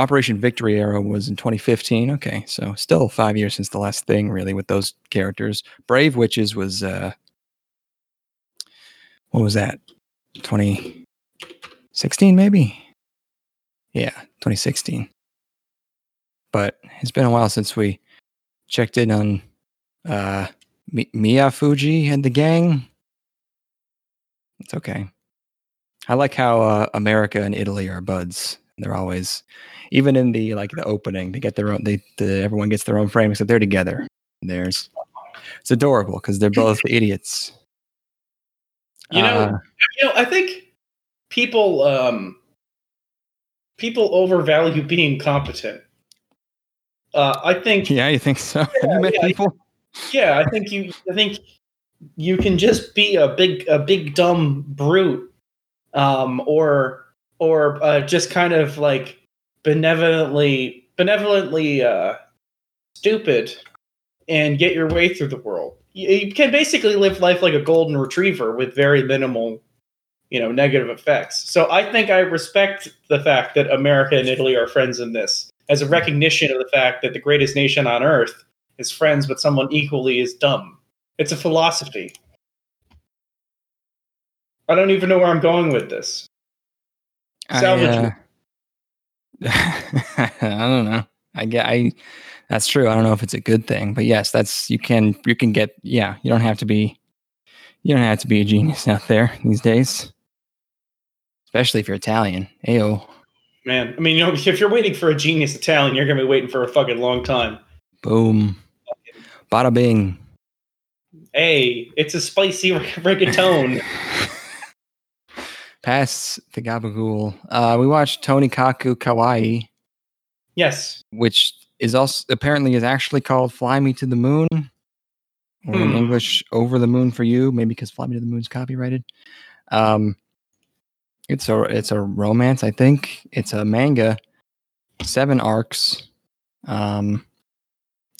Operation Victory Arrow was in 2015. Okay, so still five years since the last thing, really, with those characters. Brave Witches was uh what was that? 2016, maybe? Yeah, 2016 but it's been a while since we checked in on uh Mi- Miyafuji and the gang. It's okay. I like how uh, America and Italy are buds. They're always, even in the like the opening, they get their own. They the, everyone gets their own frame except they're together. There's it's adorable because they're both idiots. You know, Uh, you know, I think people um people overvalue being competent. Uh, I think yeah, you think so? Have you met yeah, people? yeah, I think you I think you can just be a big a big dumb brute um or or uh, just kind of like benevolently benevolently uh stupid and get your way through the world. You, can basically live life like a golden retriever with very minimal you know negative effects. So I think I respect the fact that America and Italy are friends in this as a recognition of the fact that the greatest nation on earth is friends with someone equally as dumb. It's a philosophy. I don't even know where I'm going with this. Salvage I, uh, I don't know. I get I that's true. I don't know if it's a good thing, but yes, that's you can you can get yeah, you don't have to be you don't have to be a genius out there these days. Especially if you're Italian. Ayo. Man, I mean, you know, if you're waiting for a genius Italian, you're gonna be waiting for a fucking long time. Boom. Bada bing. Hey, it's a spicy reggaeton. Pass the gabagool. Uh we watched Tonikaku Kawaii, yes. which is also apparently is actually called Fly Me to the Moon. Or in Hmm. English, Over the Moon for You, maybe because Fly Me to the Moon's copyrighted. Um it's a it's a romance, I think. It's a manga, seven arcs. Um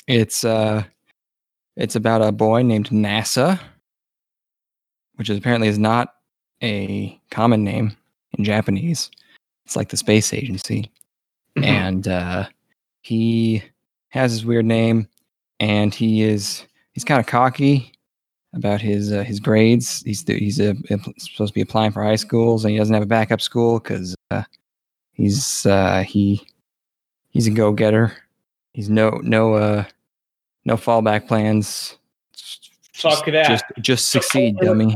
It's uh, it's about a boy named NASA, which is apparently is not a common name in Japanese. It's like the space agency, Mhm. and uh, he has his weird name, and he is he's kind of cocky about his uh, his grades. He's he's uh, supposed to be applying for high schools, and he doesn't have a backup school because uh, he's uh, he he's a go getter. He's no no uh no fallback plans. Fuck that. Just just succeed, dummy.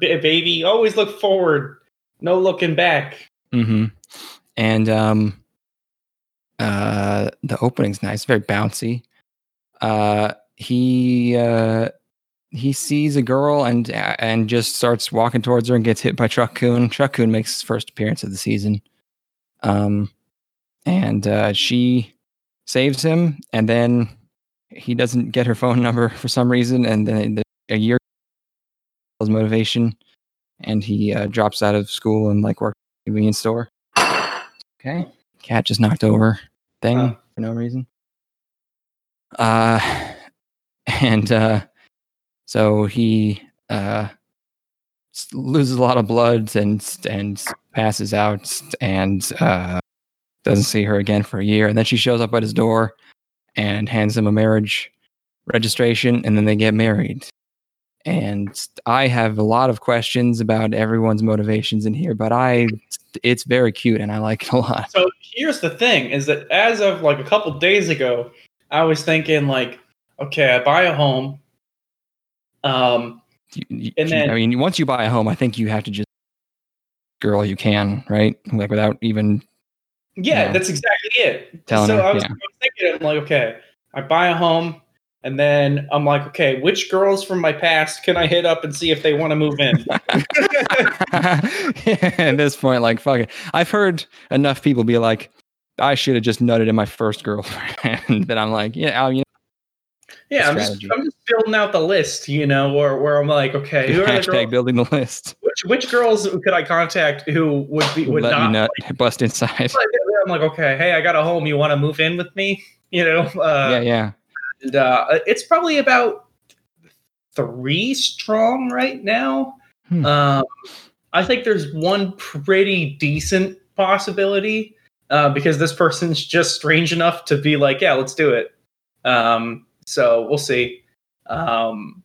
Baby. Always look forward. No looking back. hmm And um, uh, the opening's nice, very bouncy. Uh, he uh, he sees a girl and and just starts walking towards her and gets hit by Truck-kun. Truck Coon makes his first appearance of the season. Um, and uh, she saves him, and then he doesn't get her phone number for some reason, and then a year his motivation, and he uh, drops out of school and like works at a convenience store. Okay, cat just knocked over thing Oh. for no reason. Uh, and uh, so he uh loses a lot of blood and and passes out and uh doesn't see her again for a year and then she shows up at his door and hands him a marriage registration and then they get married and i have a lot of questions about everyone's motivations in here but i it's very cute and i like it a lot So here's the thing: is that as of like a couple days ago, I was thinking like, okay, I buy a home. Um, You- you- And then- i mean once you buy a home i think you have to just girl you can right like without even yeah, Yeah. that's exactly it. Telling so her, I was, yeah. I was thinking, I'm like, okay, I buy a home, and then I'm like, okay, which girls from my past can I hit up and see if they want to move in? At this point, like fuck it. I've heard enough people be like, I should have just nutted in my first girlfriend. that I'm like, yeah, oh, you yeah, I'm just. I'm just building out the list, you know, where, where I'm like, okay, who are the hashtag girls, building the list. which, which girls could I contact who would be would Let not me nut, bust inside. I'm like, okay, hey, I got a home. You want to move in with me? You know, uh, yeah, yeah. And, uh, it's probably about three strong right now. Hmm. Um, I think there's one pretty decent possibility uh, because this person's just strange enough to be like, yeah, let's do it. Um, so we'll see. Um,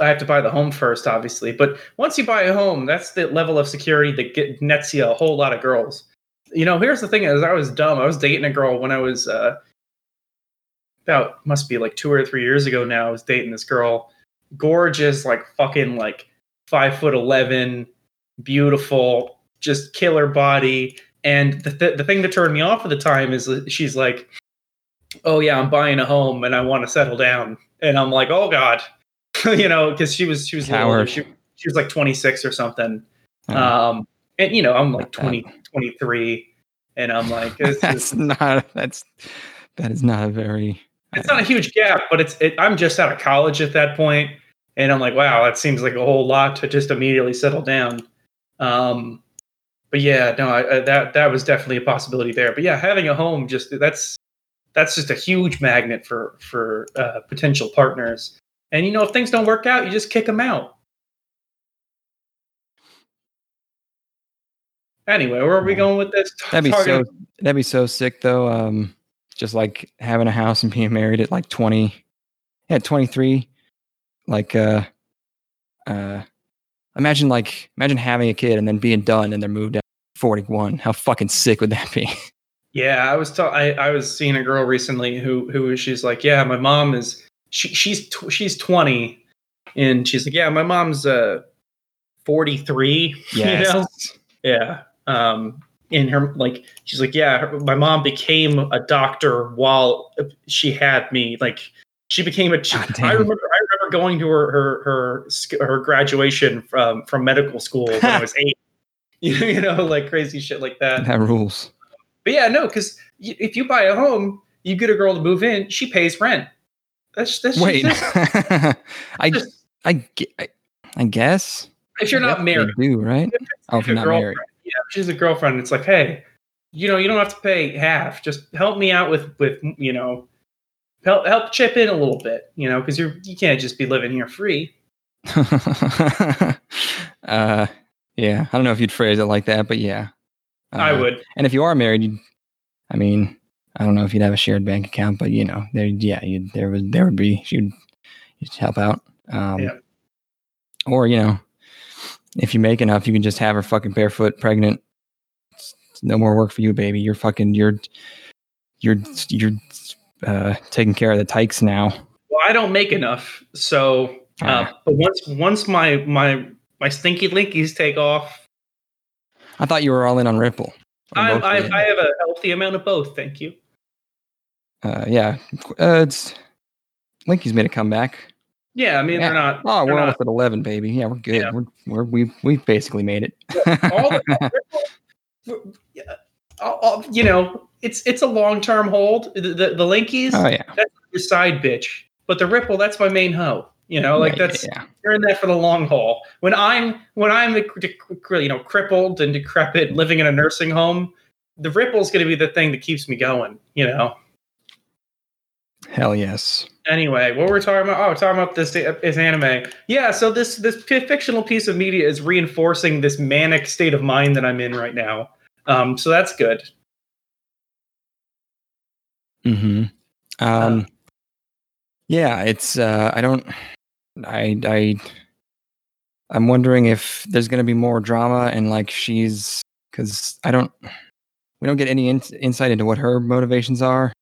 I have to buy the home first, obviously, but once you buy a home, that's the level of security that get, nets you a whole lot of girls. You know, here's the thing: is I was dumb. I was dating a girl when I was uh, about must be like two or three years ago now. I was dating this girl, gorgeous, like fucking like five foot eleven, beautiful, just killer body. And the th- the thing that turned me off at the time is she's like, "Oh yeah, I'm buying a home and I want to settle down." And I'm like, "Oh god," you know, because she was she was older. She, she was like 26 or something. Uh, Um, and you know, I'm like Not 20, 23, and I'm like, this is- not that's that is not a very it's not a huge gap, but it's it, I'm just out of college at that point, and I'm like, wow, that seems like a whole lot to just immediately settle down. Um, but yeah, no, I, I, that that was definitely a possibility there. But yeah, having a home just that's that's just a huge magnet for for uh, potential partners. And you know, if things don't work out, you just kick them out. Anyway, where are we going with this? That'd be so. That'd be so sick, though. Um, just like having a house and being married at like twenty, yeah, twenty three. Like, uh, uh, imagine like imagine having a kid and then being done and they're moved out at forty one. How fucking sick would that be? Yeah, I was ta- I, I was seeing a girl recently who who she's like, yeah, my mom is she she's tw- she's twenty, and she's like, yeah, my mom's uh forty three. Yes. You know? Yeah. Um. In her like, she's like, yeah, her, my mom became a doctor while she had me. Like, she became a. God. I remember. I remember going to her her her her graduation from from medical school when I was eight. You know, like crazy shit like that. that rules. But yeah, no, because if you buy a home, you get a girl to move in, she pays rent. That's that's Wait, just- I, just- I, I, I guess. if you're not married, do right? Oh, if you're not married. Yeah, she's a girlfriend. It's like, hey, you know, you don't have to pay half. Just help me out with with you know, help help chip in a little bit, you know, because you're you can't just be living here free. uh, yeah, I don't know if you'd phrase it like that, but yeah, I Uh, would. And if you are married, you'd, I mean, I don't know if you'd have a shared bank account, but you know, there, yeah, you there would there would be you'd you'd help out. Um, Yeah. Or you know, if you make enough, you can just have her fucking barefoot, pregnant. It's no more work for you, baby. You're fucking you're you're you're uh, taking care of the tykes now. Well, I don't make enough, so uh, Ah. but once once my my my stinky linkies take off, I thought you were all in on Ripple. I, I. I have a healthy amount of both. Thank you. uh, yeah, uh, it's Linky's made a comeback. Yeah, I mean Yeah. they're not. Oh, they're we're not almost at eleven, baby. Yeah, we're good. Yeah. We're we're we we've basically made it. all the, yeah, all- all- you know, it's it's a long term hold. The, the the linkies, oh yeah, that's your side bitch, but the ripple, that's my main hoe. You know, like Yeah, that's you're in that for the long haul. When I'm when I'm you know crippled and decrepit, living in a nursing home, the ripple's going to be the thing that keeps me going. You know. hell yes. Anyway, what we're talking about? Oh, we're talking about this is anime. Yeah, so this this fictional piece of media is reinforcing this manic state of mind that I'm in right now. Um, so that's good. hmm Um, yeah, it's. Uh, I don't. I I. I'm wondering if there's going to be more drama and like she's because I don't. We don't get any in, insight into what her motivations are.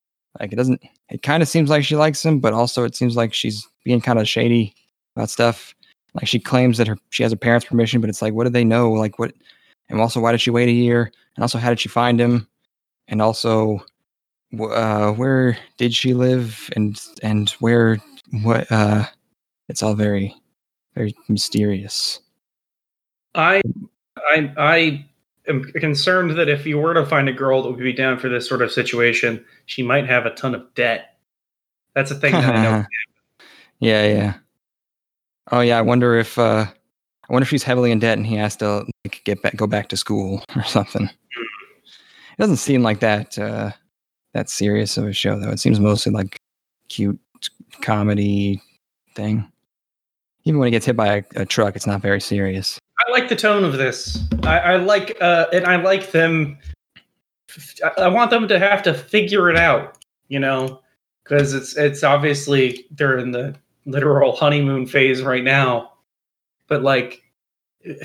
Like it doesn't. It kind of seems like she likes him, but also it seems like she's being kind of shady about stuff. Like she claims that her she has her parents' permission, but it's like, what do they know? Like what? And also, why did she wait a year? And also, how did she find him? And also, uh, where did she live? And and where what? Uh, it's all very very mysterious. I I I am concerned that if you were to find a girl that would be down for this sort of situation, she might have a ton of debt. That's a thing that I know. yeah, yeah. Oh yeah, I wonder if uh I wonder if she's heavily in debt and he has to like, get back go back to school or something. It doesn't seem like that uh that serious of a show though. It seems mostly like cute comedy thing. Even when he gets hit by a, a truck, it's not very serious. I like the tone of this. I, I like uh, and I like them. I- want them to have to figure it out, you know, because it's it's obviously they're in the literal honeymoon phase right now. But like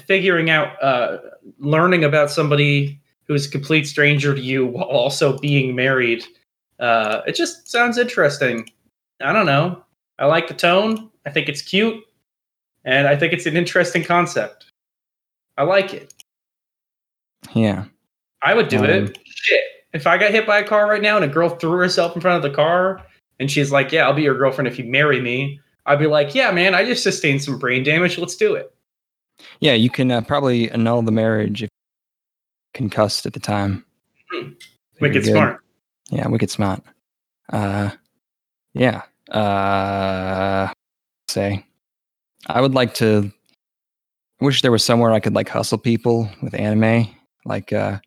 figuring out, uh, learning about somebody who's a complete stranger to you while also being married, uh, it just sounds interesting. I don't know. I like the tone. I think it's cute, and I think it's an interesting concept. I like it. Yeah. I would do Um, it. Shit. If I got hit by a car right now and a girl threw herself in front of the car and she's like, Yeah, I'll be your girlfriend if you marry me, I'd be like, Yeah, man, I just sustained some brain damage. Let's do it. Yeah, you can uh, probably annul the marriage if concussed at the time. Hmm. Wicked good. smart. Yeah, wicked smart. Uh, yeah. Uh, say, I would like to. Wish there was somewhere I could like hustle people with anime. Like, uh,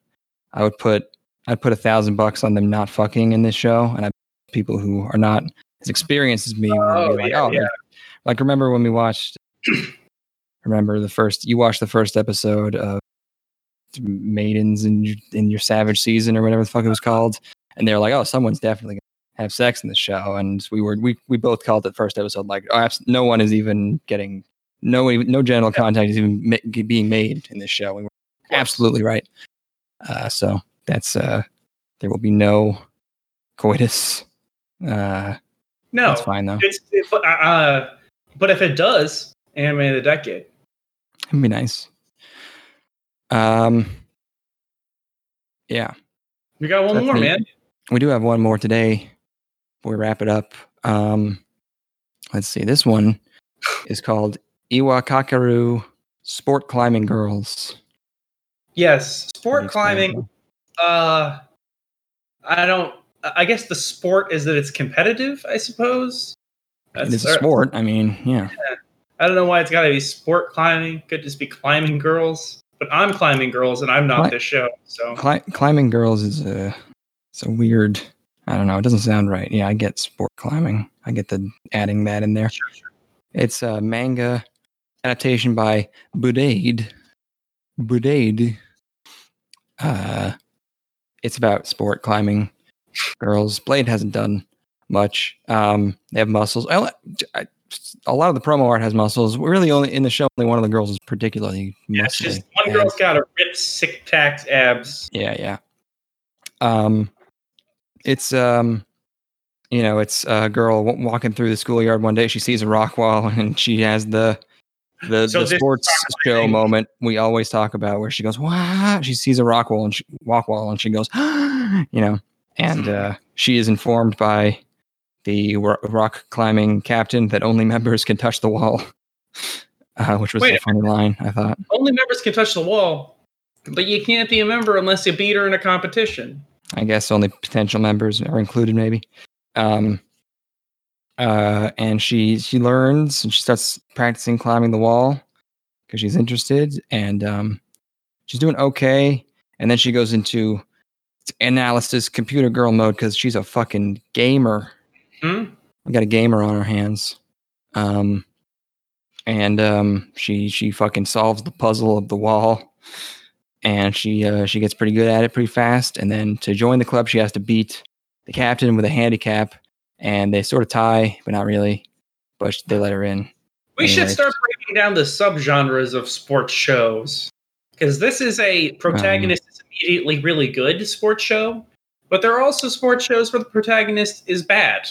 I would put, I'd put a thousand bucks on them not fucking in this show, and I people who are not as experienced as me Oh, be like, yeah, oh, yeah. like remember when we watched. remember the first you watched the first episode of maidens in your, in your savage season or whatever the fuck it was uh-huh. called and they were like oh someone's definitely gonna have sex in the show and we were we, we both called it first episode like oh, no one is even getting no no genital contact is even ma- being made in this show we were absolutely right uh, so that's uh there will be no coitus uh No, that's fine though it's it, but, uh, but if it does, anime of the decade. It'd be nice. Um, yeah, We got one That's more, man. we do have one more today. We wrap it up. Um, let's see. This one is called Iwa Kakeru Sport Climbing Girls. Yes, How do you sport climbing. Uh, I don't. I guess the sport is that it's competitive. I suppose. though? It is a sport. I mean, yeah. I don't know why it's got to be sport climbing. Could just be climbing girls. But I'm climbing girls, and I'm not What? this show. So Cli- climbing girls is a it's a weird I don't know. It doesn't sound right. Yeah, I get sport climbing. I get the adding that in there. It's a manga adaptation by Blade. Blade. Uh, it's about sport climbing girls. Blade hasn't done much. Um, they have muscles. I, I, a lot of the promo art has muscles. Really, only in the show, only one of the girls is particularly Yeah, it's just one And- girl's got a ripped, sick tax abs. yeah, yeah. Um, it's um, you know, it's a girl walking through the schoolyard one day. She sees a rock wall, and she has the the, So the sports show climbing- moment we always talk about, where she goes, "Wow!" She sees a rock wall and she, walk wall, and she goes, you know, and uh, she is informed by the rock climbing captain that only members can touch the wall, uh, which was Wait a a funny line. I thought. Only members can touch the wall, but you can't be a member unless you beat her in a competition. I guess only potential members are included, maybe. Um, uh, and she she learns and she starts practicing climbing the wall because she's interested, and um, she's doing okay. And then she goes into analysis computer girl mode because she's a fucking gamer. Hmm? We got a gamer on our hands. Um, and um, she she fucking solves the puzzle of the wall, and she uh, she gets pretty good at it pretty fast. And then to join the club, she has to beat the captain with a handicap, and they sort of tie, but not really. But they let her in. We should start breaking down the subgenres of sports shows because this is a protagonist is immediately really good sports show, but there are also sports shows where the protagonist is bad.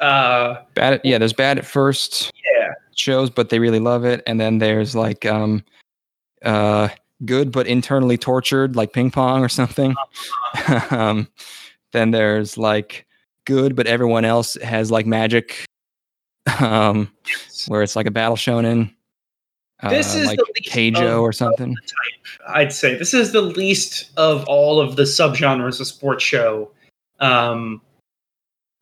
Uh, Bad at yeah, there's bad at first yeah, shows, but they really love it. And then there's like um, uh, good but internally tortured, like ping pong or something. um, then there's like good, but everyone else has like magic. Um, where it's like a battle shonen. Uh, This is like the least Keijo of- or something. I'd say this is the least of all of the subgenres of sports show. Um,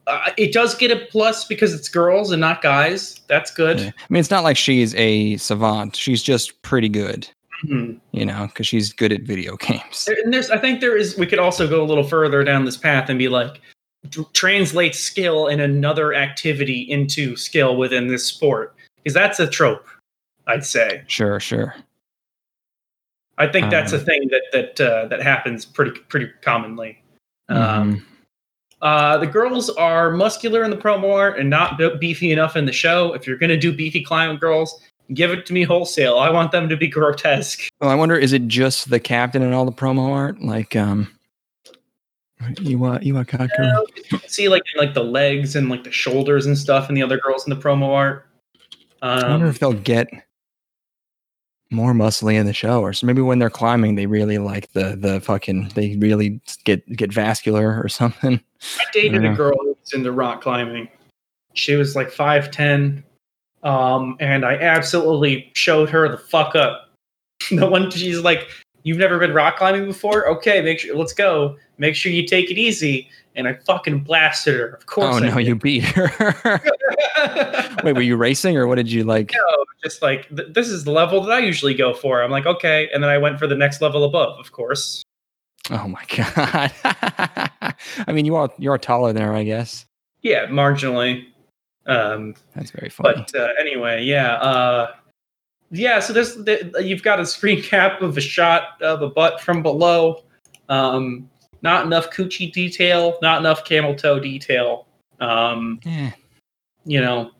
uh, it does get a plus because it's girls and not guys. That's good. Yeah. I mean, it's not like she's a savant. She's just pretty good, Mhm. you know, because she's good at video games. There- And there's, I think there is. We could also go a little further down this path and be like, tr- translate skill in another activity into skill within this sport, because that's a trope. I'd say. Sure, sure. I think that's a Um, thing that that uh, that happens pretty pretty commonly. Um, Mhm. uh, the girls are muscular in the promo art and not be- beefy enough in the show. If you're gonna do beefy client girls, give it to me wholesale. I want them to be grotesque. Well, I wonder, is it just the captain and all the promo art? Like, um, Iwa Iwa Kaku. You can see like like the legs and like the shoulders and stuff, and the other girls in the promo art. I wonder Um, if they'll get more muscly in the show, or so maybe when they're climbing, they really like the the fucking they really get get vascular or something. I dated Yeah. a girl who was into rock climbing. She was like five ten, um, and I absolutely showed her the fuck up. The one she's like, "You've never been rock climbing before? Okay, make sure. Let's go. Make sure you take it easy." And I fucking blasted her. Of course. Oh I no, did. you beat her. Wait, were you racing or what did you like? No, just like th- this is the level that I usually go for. I'm like, okay, and then I went for the next level above, of course. Oh my god! I mean, you are you are taller than her, I guess. Yeah, marginally. Um, That's very funny. but uh, anyway, yeah, uh, yeah. So there's the, you've got a screen cap of a shot of a butt from below. Um, not enough coochie detail, not enough camel toe detail. Um, Eh, you know,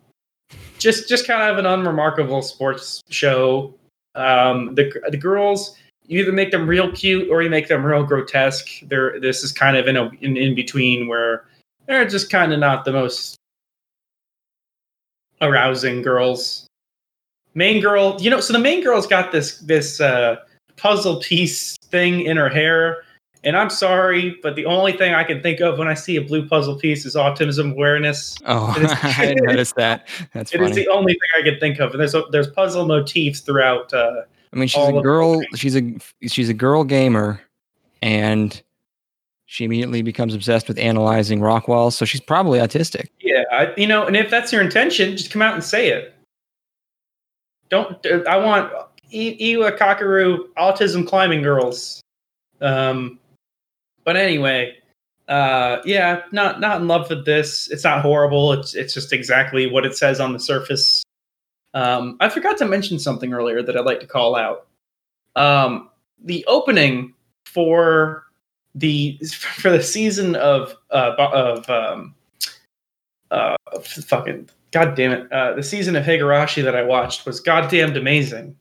just just kind of an unremarkable sports show. Um, the the girls, you either make them real cute or you make them real grotesque. They're this is kind of in a in, in between where they're just kind of not the most arousing girls. Main girl, you know, so the main girl's got this this uh, puzzle piece thing in her hair. And I'm sorry, but the only thing I can think of when I see a blue puzzle piece is autism awareness. oh, I didn't notice that. That's It is the only thing I can think of. And there's there's puzzle motifs throughout. Uh, I mean, she's a girl. She's a she's a girl gamer, and she immediately becomes obsessed with analyzing rock walls. So she's probably autistic. yeah, I, you know, and if that's your intention, just come out and say it. Don't. I want Iwa Kakeru autism climbing girls. Um, but anyway, uh, yeah, not not in love with this. It's not horrible. It's it's just exactly what it says on the surface. Um, I forgot to mention something earlier that I'd like to call out. Um, the opening for the for the season of uh of um uh fucking god damn it uh the season of Higurashi that I watched was goddamn amazing.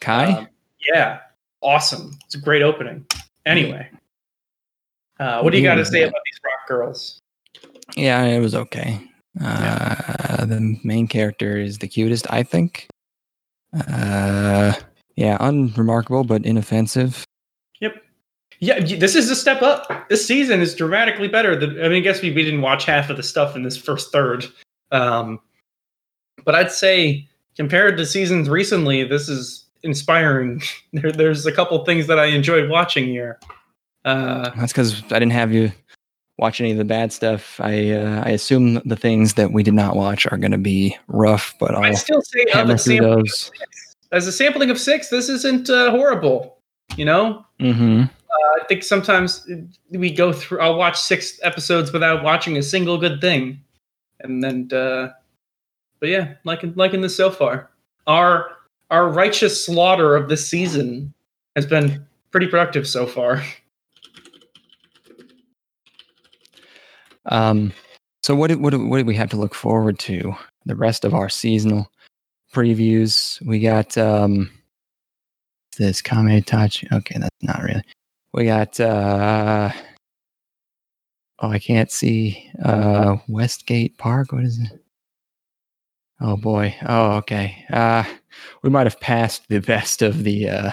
Kai? Um, yeah, awesome. It's a great opening. Anyway, uh, what do you got to say about these rock girls? yeah, it was okay. Uh, The main character is the cutest, I think. Uh, yeah, unremarkable but inoffensive. Yep. Yeah, this is a step up. This season is dramatically better. Than, I mean, I guess we, we didn't watch half of the stuff in this first third, um, but I'd say compared to seasons recently, this is inspiring. There, there's a couple things that I enjoyed watching here. Uh, That's because I didn't have you watch any of the bad stuff. I uh, I assume the things that we did not watch are going to be rough, but I I'll still say of hammer a through sampling, those. as a sampling of six, this isn't uh, horrible. You know, mm-hmm. uh, I think sometimes we go through. I'll watch six episodes without watching a single good thing, and then. Uh, but yeah, liking liking this so far. Our our righteous slaughter of this season has been pretty productive so far. Um, so what do, what what do we have to look forward to? The rest of our seasonal previews. We got um, this Kame Touch. Okay, that's not really. We got uh, oh, I can't see uh, Westgate Park. What is it? Oh boy. Oh, okay. Uh, we might have passed the best of the uh,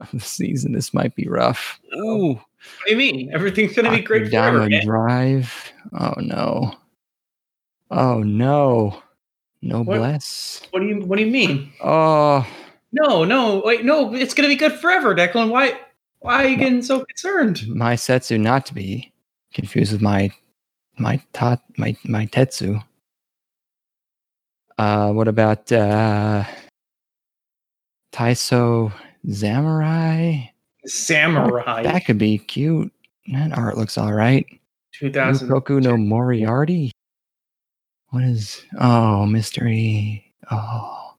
of the season. This might be rough. Ooh. What do you mean? Everything's gonna be great forever. Akudama man. Drive. Oh no. Oh no. No What? bless. What do you What do you mean? Oh, No, no, wait, no. It's gonna be good forever, Declan. Why? Why are you getting so concerned? Maesetsu not to be confused with my my tat my my Tetsu. Uh what about uh Taiso Samurai? Samurai. That could be cute. That art looks all right. 2000. Yukoku no Moriarty. What is? Oh, mystery. Oh,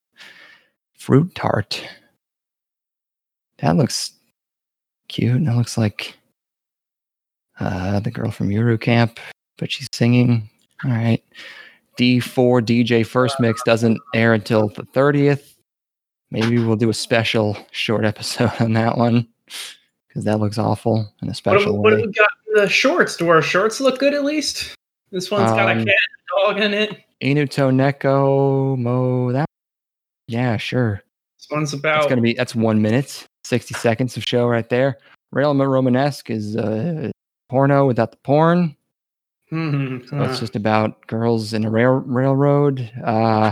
fruit tart. That looks cute. That looks like uh, the girl from Yuru Camp, but she's singing. All right. D4 DJ first mix doesn't air until the 30th. Maybe we'll do a special short episode on that one because that looks awful in a What, special have- what have we got in the shorts? Do our shorts look good at least? This one's got a Um, cat and a dog in it. Inuto Neko Mo that yeah, sure. This one's about gonna be that's one minute, sixty seconds of show right there. Rail Romanesque is uh porno without the porn. Hmm, So it's just about girls in a rail railroad. Uh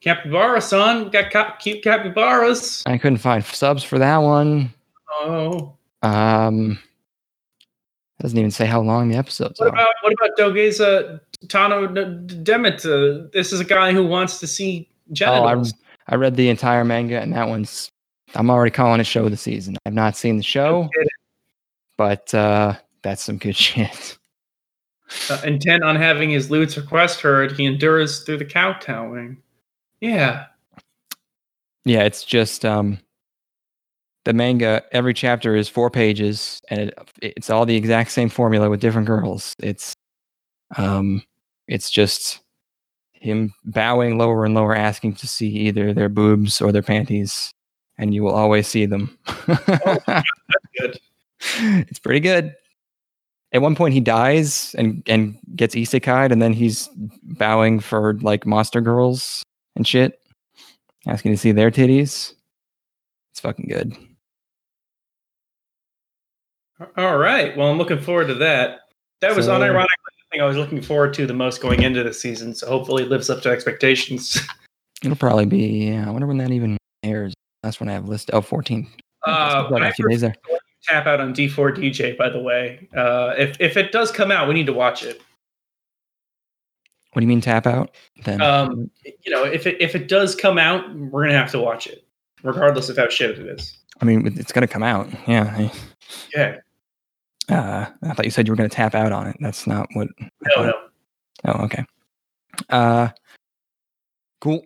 capybara, son. We got cap- cute capybaras. I couldn't find subs for that one. Oh, Um doesn't even say how long the episodes what are. about what about Dogeza Tano Demet? Uh, this is a guy who wants to see genitals. oh, I. I read the entire manga and that one's I'm already calling it show of the season. I've not seen the show, but uh that's some good shit. Uh, intent on having his lute's request heard, he endures through the kowtowing. Yeah, Yeah, it's just um the manga every chapter is 4 pages and it, it's all the exact same formula with different girls. It's um it's just him bowing lower and lower asking to see either their boobs or their panties and you will always see them. That's good. It's pretty good. At one point he dies and and gets isekai'd and then he's bowing for like monster girls and shit asking to see their titties. It's fucking good. All right. Well, I'm looking forward to that. That was So- unironically the thing I was looking forward to the most going into the season. So hopefully it lives up to expectations. It'll probably be. Yeah, I wonder when that even airs. That's when I have listed. Oh, 14. Uh, got a few days there. Tap out on D4 DJ, by the way. Uh, if if it does come out, we need to watch it. What do you mean tap out? Then Um, you know, if it if it does come out, we're gonna have to watch it, regardless of how shit it is. I mean, it's gonna come out. Yeah. Yeah. Uh, I thought you said you were going to tap out on it. That's not what. No, no. Oh, okay. Uh, cool.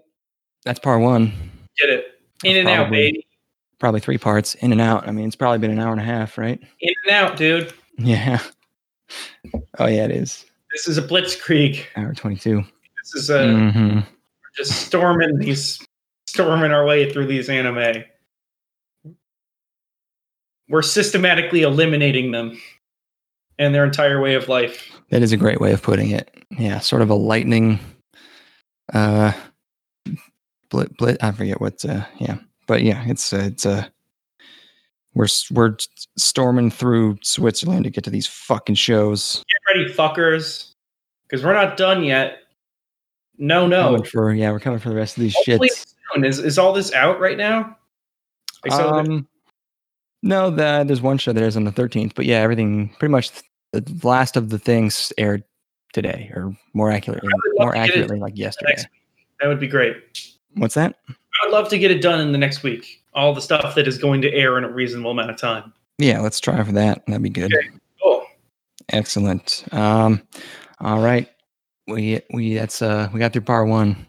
That's part one. Get it. In and out, baby. Probably three parts. In and out. I mean, it's probably been an hour and a half, right? In and out, dude. Yeah. Oh yeah, it is. This is a blitzkrieg. Hour twenty-two. This is a hmm just storming these storming our way through these anime. We're systematically eliminating them and their entire way of life. That is a great way of putting it. Yeah, sort of a lightning. Uh, blit, blit. I forget what. Uh, yeah, but yeah, it's uh, it's uh, we're we're storming through Switzerland to get to these fucking shows. Get ready, fuckers, because we're not done yet. No, no. Coming for yeah, we're coming for the rest of these Hopefully shits. soon. Is is all this out right now? Like, so Um, no, the, there's one show that is on the 13th, but yeah, everything pretty much the last of the things aired today, or more accurately, more to get it accurately, like yesterday. that would be great. What's that? I would love to get it done in the next week. All the stuff that is going to air in a reasonable amount of time. Yeah, let's try for that. That'd be good. Okay. Cool. Excellent. Um, all right, we we that's uh we got through part one.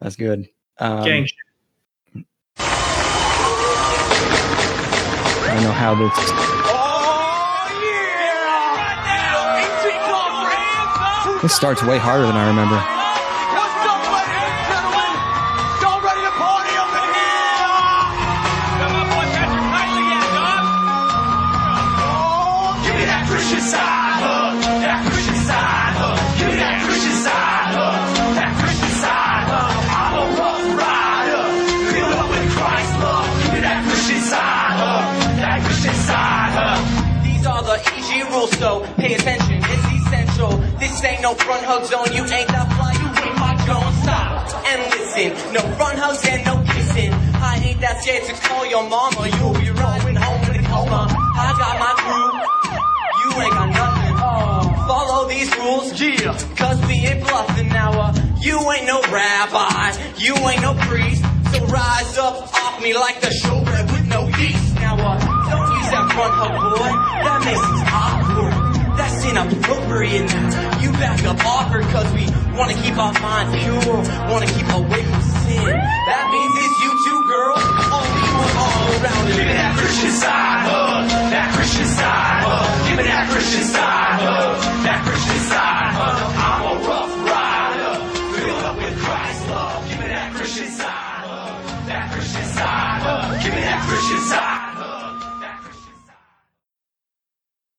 That's good. Um, Gang shit. I don't know how this. This starts way harder than I remember. No front hug zone, you ain't that fly, you ain't my drone. Stop and listen, no front hugs and no kissing. I ain't that scared to call your mama, you'll be riding home in a coma. I got my crew, you ain't got nothing. Follow these rules, yeah, cause we ain't bluffing now. Uh, you ain't no rabbi, you ain't no priest. So rise up off me like the showbread with no yeast. Now, uh, don't use that front hug, boy. That makes it inappropriate now. You back up awkward cause we wanna keep our mind pure, wanna keep away from sin. That means it's you two, girl. Only one all around. Give me that Christian side, hug. That Christian side, hug. Give me that Christian side, hug. That Christian